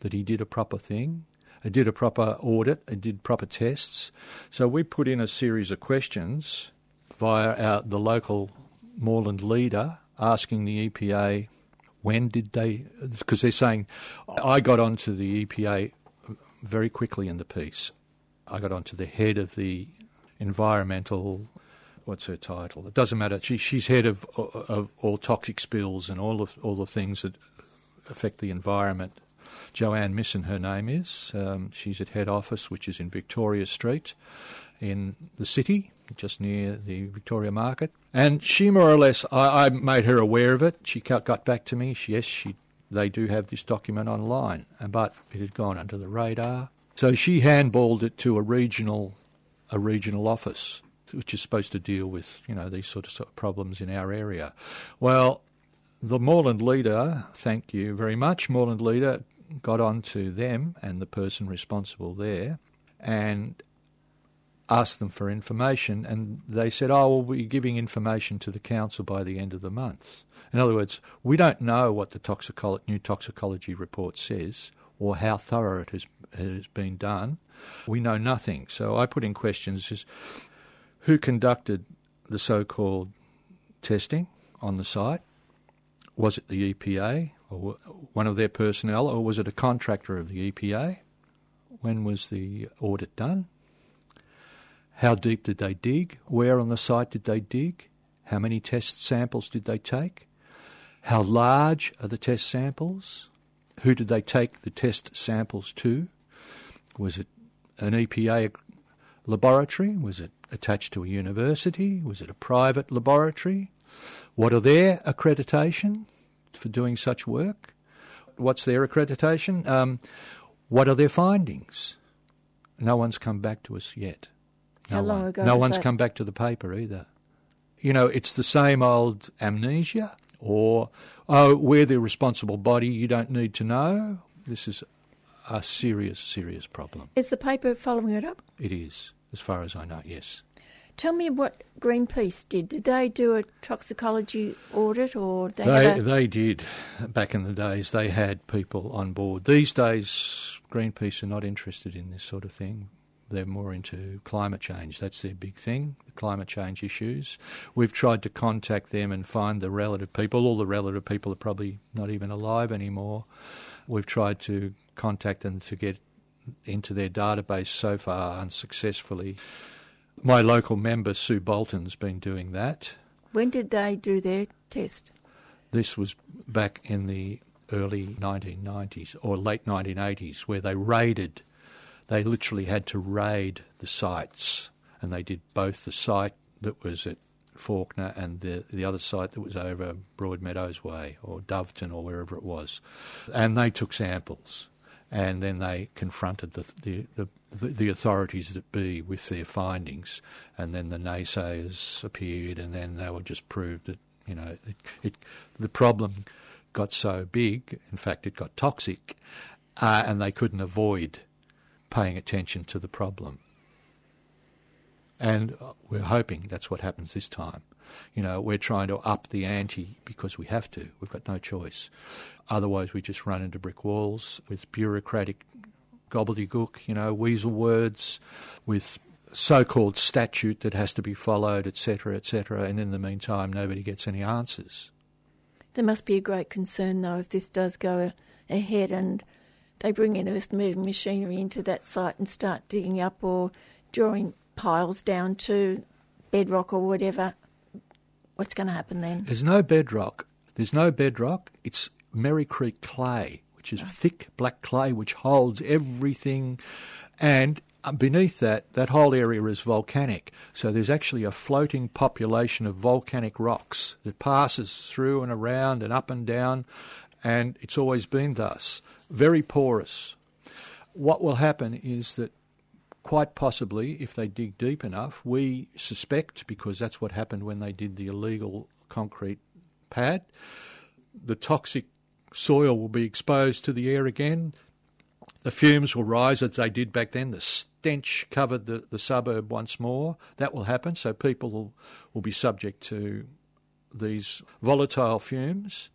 that he did a proper thing. Did a proper audit, it did proper tests. So we put in a series of questions via our, the local Moreland leader asking the EPA when did they, because they're saying, I got onto the EPA very quickly in the piece. I got onto the head of the environmental. What's her title? It doesn't matter. She, she's head of, of all toxic spills and all of all the things that affect the environment. Joanne Misson, her name is. Um, she's at head office, which is in Victoria Street, in the city, just near the Victoria Market. And she more or less, I, I made her aware of it. She got back to me. She, yes, she, they do have this document online, but it had gone under the radar. So she handballed it to a regional, a regional office, which is supposed to deal with you know these sort of sort of problems in our area. Well, the Moreland leader, thank you very much, Moreland leader got on to them and the person responsible there, and asked them for information, and they said, "Oh, we'll be giving information to the council by the end of the month." In other words, we don't know what the toxicolo- new toxicology report says or how thorough it has, has been done. We know nothing. So I put in questions: is who conducted the so-called testing on the site? Was it the EPA or one of their personnel, or was it a contractor of the EPA? When was the audit done? How deep did they dig? Where on the site did they dig? How many test samples did they take? How large are the test samples? Who did they take the test samples to? Was it an EPA laboratory? Was it attached to a university? Was it a private laboratory? What are their accreditation for doing such work? What's their accreditation? Um, what are their findings? No one's come back to us yet. How no long one. ago No one's that? come back to the paper either. You know, it's the same old amnesia or, oh, we're the responsible body, you don't need to know. This is a serious, serious problem. Is the paper following it up? It is, as far as I know, yes. Tell me what Greenpeace did. Did they do a toxicology audit or they, They, a, they did back in the days. They had people on board. These days, Greenpeace are not interested in this sort of thing. They're more into climate change. That's their big thing, the climate change issues. We've tried to contact them and find the relative people. All the relative people are probably not even alive anymore. We've tried to contact them to get into their database so far unsuccessfully. My local member, Sue Bolton's been doing that. when did they do their test? This was back in the early 1990s or late 1980s, where they raided. They literally had to raid the sites, and they did both the site that was at Fawkner and the the other site that was over Broadmeadows Way or Doveton or wherever it was, and they took samples, and then they confronted the the, the the, the authorities that be with their findings, and then the naysayers appeared, and then they were just proved that you know it, it the problem got so big, in fact, it got toxic, uh, and they couldn't avoid paying attention to the problem. And uh, we're hoping that's what happens this time. You know, we're trying to up the ante because we have to. We've got no choice. Otherwise, we just run into brick walls with bureaucratic gobbledygook, you know, weasel words, with so-called statute that has to be followed, etc., etc. And in the meantime, nobody gets any answers. There must be a great concern, though, if this does go ahead and they bring in earth moving machinery into that site and start digging up or drawing piles down to bedrock or whatever. What's going to happen then? There's no bedrock. There's no bedrock. It's Merri Creek clay, which is thick black clay which holds everything. And uh, beneath that, that whole area is volcanic. So there's actually a floating population of volcanic rocks that passes through and around and up and down. And it's always been thus. Very porous. What will happen is that quite possibly, if they dig deep enough, we suspect, because that's what happened when they did the illegal concrete pad, the toxic soil will be exposed to the air again. The fumes will rise as they did back then. The stench covered the, the suburb once more. That will happen, so people will, will be subject to these volatile fumes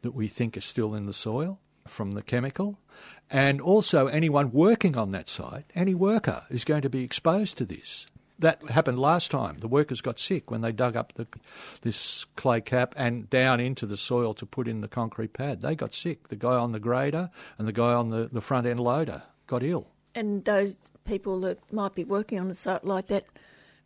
that we think are still in the soil from the chemical. And also, anyone working on that site, any worker, is going to be exposed to this. That happened last time. The workers got sick when they dug up the, this clay cap and down into the soil to put in the concrete pad. They got sick. The guy on the grader and the guy on the, the front end loader got ill. And those people that might be working on a site like that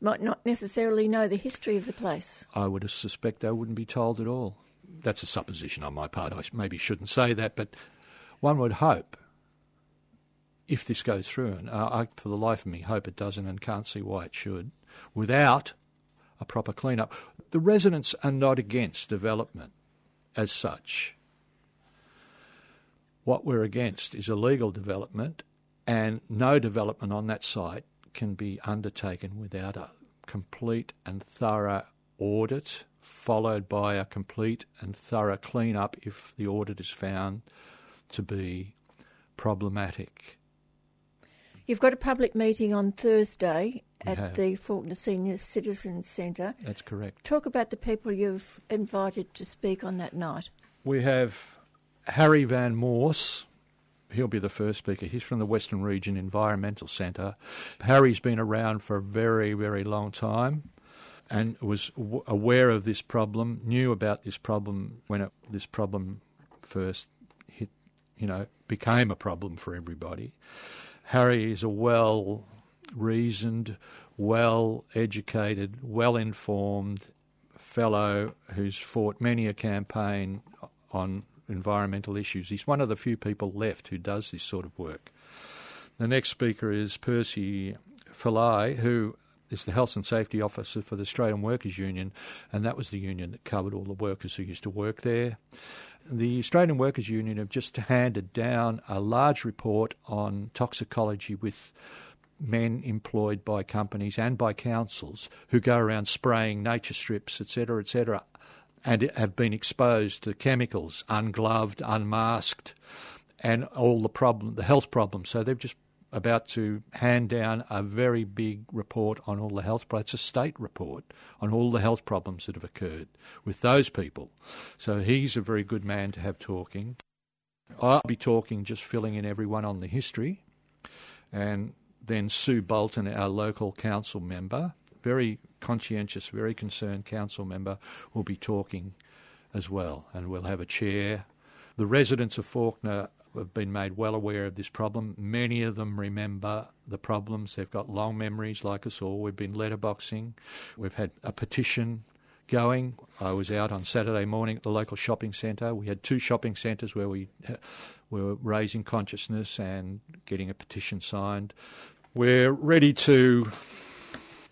might not necessarily know the history of the place. I would suspect they wouldn't be told at all. That's a supposition on my part. I maybe shouldn't say that, but one would hope, if this goes through, and I, for the life of me, hope it doesn't and can't see why it should, without a proper clean-up. The residents are not against development as such. What we're against is illegal development, and no development on that site can be undertaken without a complete and thorough audit, followed by a complete and thorough clean-up if the audit is found to be problematic. You've got a public meeting on Thursday at the Fawkner Senior Citizens Centre. That's correct. Talk about the people you've invited to speak on that night. We have Harry Van Moorst. He'll be the first speaker. He's from the Western Region Environmental Centre. Harry's been around for a very, very long time and was w- aware of this problem, knew about this problem when it, this problem first hit, you know, became a problem for everybody. Harry is a well reasoned, well educated, well informed fellow who's fought many a campaign on environmental issues. He's one of the few people left who does this sort of work. The next speaker is Percy Falai, who is the Health and Safety Officer for the Australian Workers Union, and that was the union that covered all the workers who used to work there. The Australian Workers Union have just handed down a large report on toxicology with men employed by companies and by councils who go around spraying nature strips, etc., etc., and have been exposed to chemicals, ungloved, unmasked, and all the problem, the health problems. So they've just about to hand down a very big report on all the health problems. It's a state report on all the health problems that have occurred with those people. So he's a very good man to have talking. I'll be talking, just filling in everyone on the history. And then Sue Bolton, our local council member, very conscientious, very concerned council member, will be talking as well. And we'll have a chair. The residents of Fawkner have been made well aware of this problem. Many of them remember the problems. They've got long memories, like us all. We've been letterboxing. We've had a petition going. I was out on Saturday morning at the local shopping centre. We had two shopping centres where we were raising consciousness and getting a petition signed. We're ready to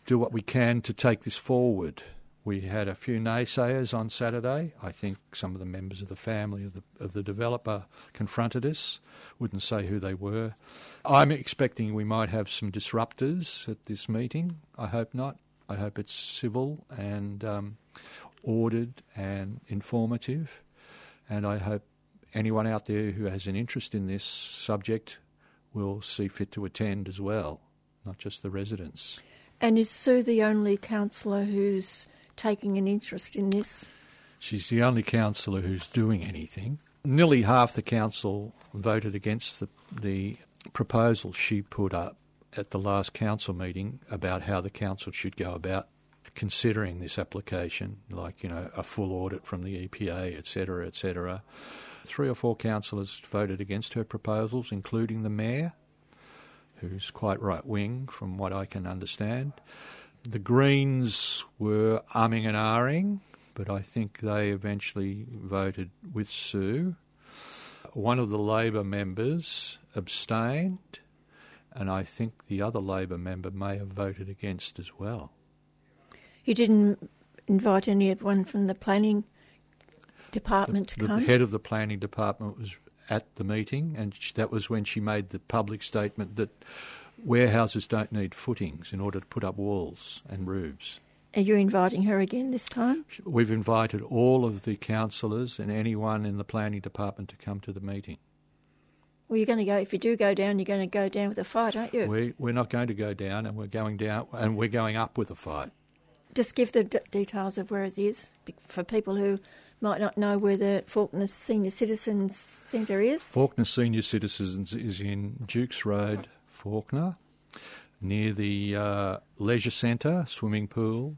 do what we can to take this forward. We had a few naysayers on Saturday. I think some of the members of the family of the of the developer confronted us. Wouldn't say who they were. I'm expecting we might have some disruptors at this meeting. I hope not. I hope it's civil and um, ordered and informative. And I hope anyone out there who has an interest in this subject will see fit to attend as well, not just the residents. And is Sue the only councillor who's taking an interest in this? She's the only councillor who's doing anything. Nearly half the council voted against the, the proposal she put up at the last council meeting about how the council should go about considering this application, like, you know, a full audit from the EPA, etc., etc. Three or four councillors voted against her proposals, including the mayor, who's quite right wing from what I can understand. The Greens were umming and ahhing, but I think they eventually voted with Sue. One of the Labor members abstained, and I think the other Labor member may have voted against as well. You didn't invite anyone from the planning department the, to come? The head of the planning department was at the meeting, and that was when she made the public statement that warehouses don't need footings in order to put up walls and roofs. Are you inviting her again this time? We've invited all of the councillors and anyone in the planning department to come to the meeting. Well, you're going to go. If you do go down, you're going to go down with a fight, aren't you? We we're not going to go down, and we're going down, and we're going up with a fight. Just give the d- details of where it is for people who might not know where the Fawkner Senior Citizens Centre is. Fawkner Senior Citizens is in Dukes Road, Fawkner, near the uh, leisure centre, swimming pool,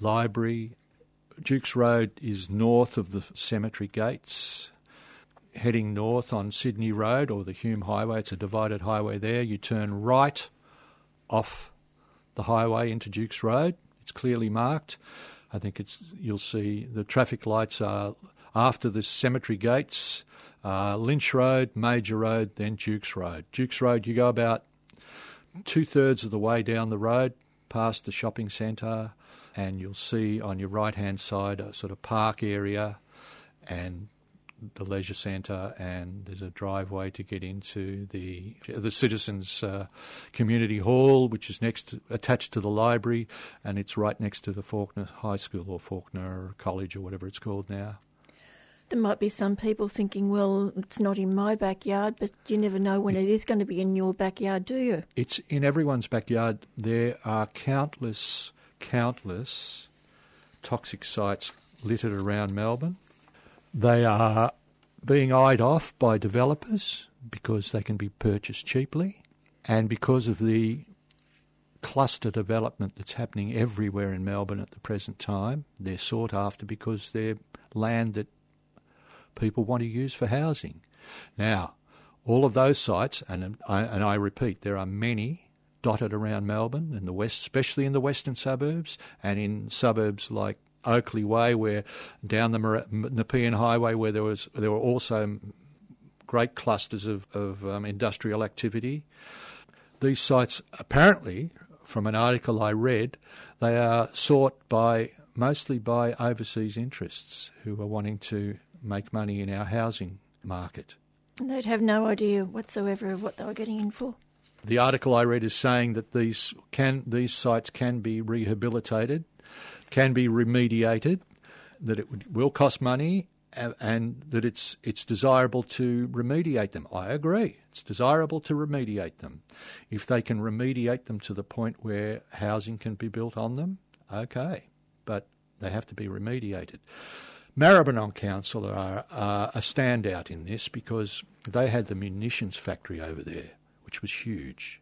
library. Dukes Road is north of the cemetery gates. heading north on Sydney Road or the Hume Highway, it's a divided highway there. You turn right off the highway into Duke's Road. It's clearly marked. I think it's you'll see the traffic lights are after the cemetery gates, uh, Lynch Road, Major Road, then Duke's Road. Duke's Road, you go about two thirds of the way down the road past the shopping centre, and you'll see on your right hand side a sort of park area and the leisure centre, and there's a driveway to get into the the citizens' uh, community hall, which is next to, attached to the library, and it's right next to the Fawkner High School or Fawkner College or whatever it's called now. There might be some people thinking, well, it's not in my backyard, but you never know when it is going to be in your backyard, do you? It's in everyone's backyard. There are countless, countless toxic sites littered around Melbourne. They are being eyed off by developers because they can be purchased cheaply and because of the cluster development that's happening everywhere in Melbourne at the present time. They're sought after because they're land that people want to use for housing. Now, all of those sites, and I, and I repeat, there are many dotted around Melbourne in the west, especially in the western suburbs and in suburbs like Oakleigh Way, where down the Nepean Highway, where there was there were also great clusters of, of um, industrial activity. These sites, apparently, from an article I read, they are sought by mostly by overseas interests who are wanting to make money in our housing market. And They'd have no idea whatsoever of what they were getting in for. The article I read is saying that these can these sites can be rehabilitated can be remediated, that it will cost money, and that it's it's desirable to remediate them. I agree. It's desirable to remediate them. If they can remediate them to the point where housing can be built on them, okay, but they have to be remediated. Maribyrnong Council are, are a standout in this because they had the munitions factory over there, which was huge.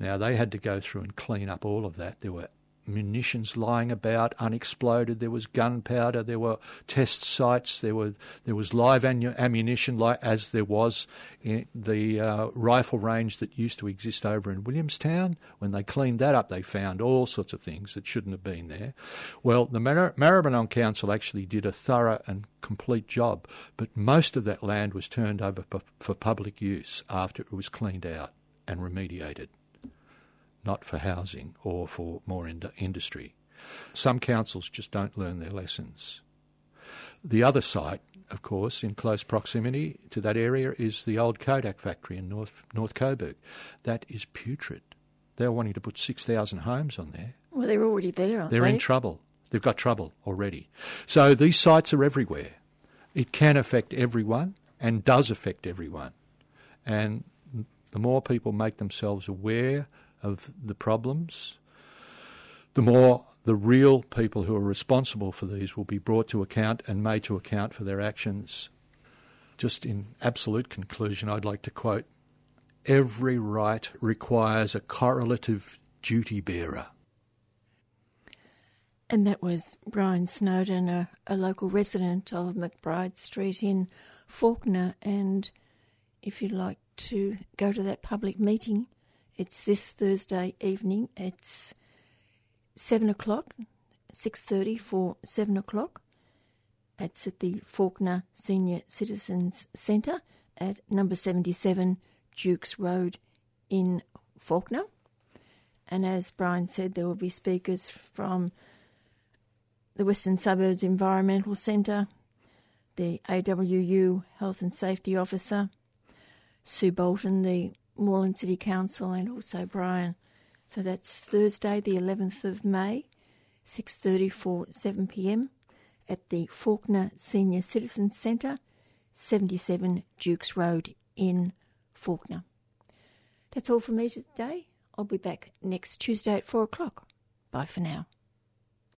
Now they had to go through and clean up all of that. There were munitions lying about, unexploded. There was gunpowder. There were test sites. There were there was live ammunition, like as there was in the uh, rifle range that used to exist over in Williamstown. When they cleaned that up, they found all sorts of things that shouldn't have been there. Well, the Mar- Maribyrnong Council actually did a thorough and complete job, but most of that land was turned over for public use after it was cleaned out and remediated not for housing or for more ind- industry. Some councils just don't learn their lessons. The other site, of course, in close proximity to that area is the old Kodak factory in North, North Coburg. That is putrid. They're wanting to put 6,000 homes on there. Well, they're already there, aren't they're they? in trouble. They've got trouble already. So these sites are everywhere. It can affect everyone and does affect everyone. And the more people make themselves aware of the problems, the more the real people who are responsible for these will be brought to account and made to account for their actions. Just in absolute conclusion, I'd like to quote Every right requires a correlative duty bearer. And that was Brian Snowden, a, a local resident of McBride Street in Fawkner. And if you'd like to go to that public meeting, it's this Thursday evening. It's seven o'clock, six thirty for seven o'clock. It's at the Fawkner Senior Citizens Centre at number seventy-seven Dukes Road in Fawkner. And as Brian said, there will be speakers from the Western Suburbs Environmental Centre, the AWU Health and Safety Officer, Sue Bolton, the Moreland City Council and also Brian. So that's Thursday, the 11th of May, 6:30 for 7 p.m. at the Fawkner Senior Citizens Centre, 77 Dukes Road in Fawkner. That's all for me today. I'll be back next Tuesday at 4 o'clock. Bye for now.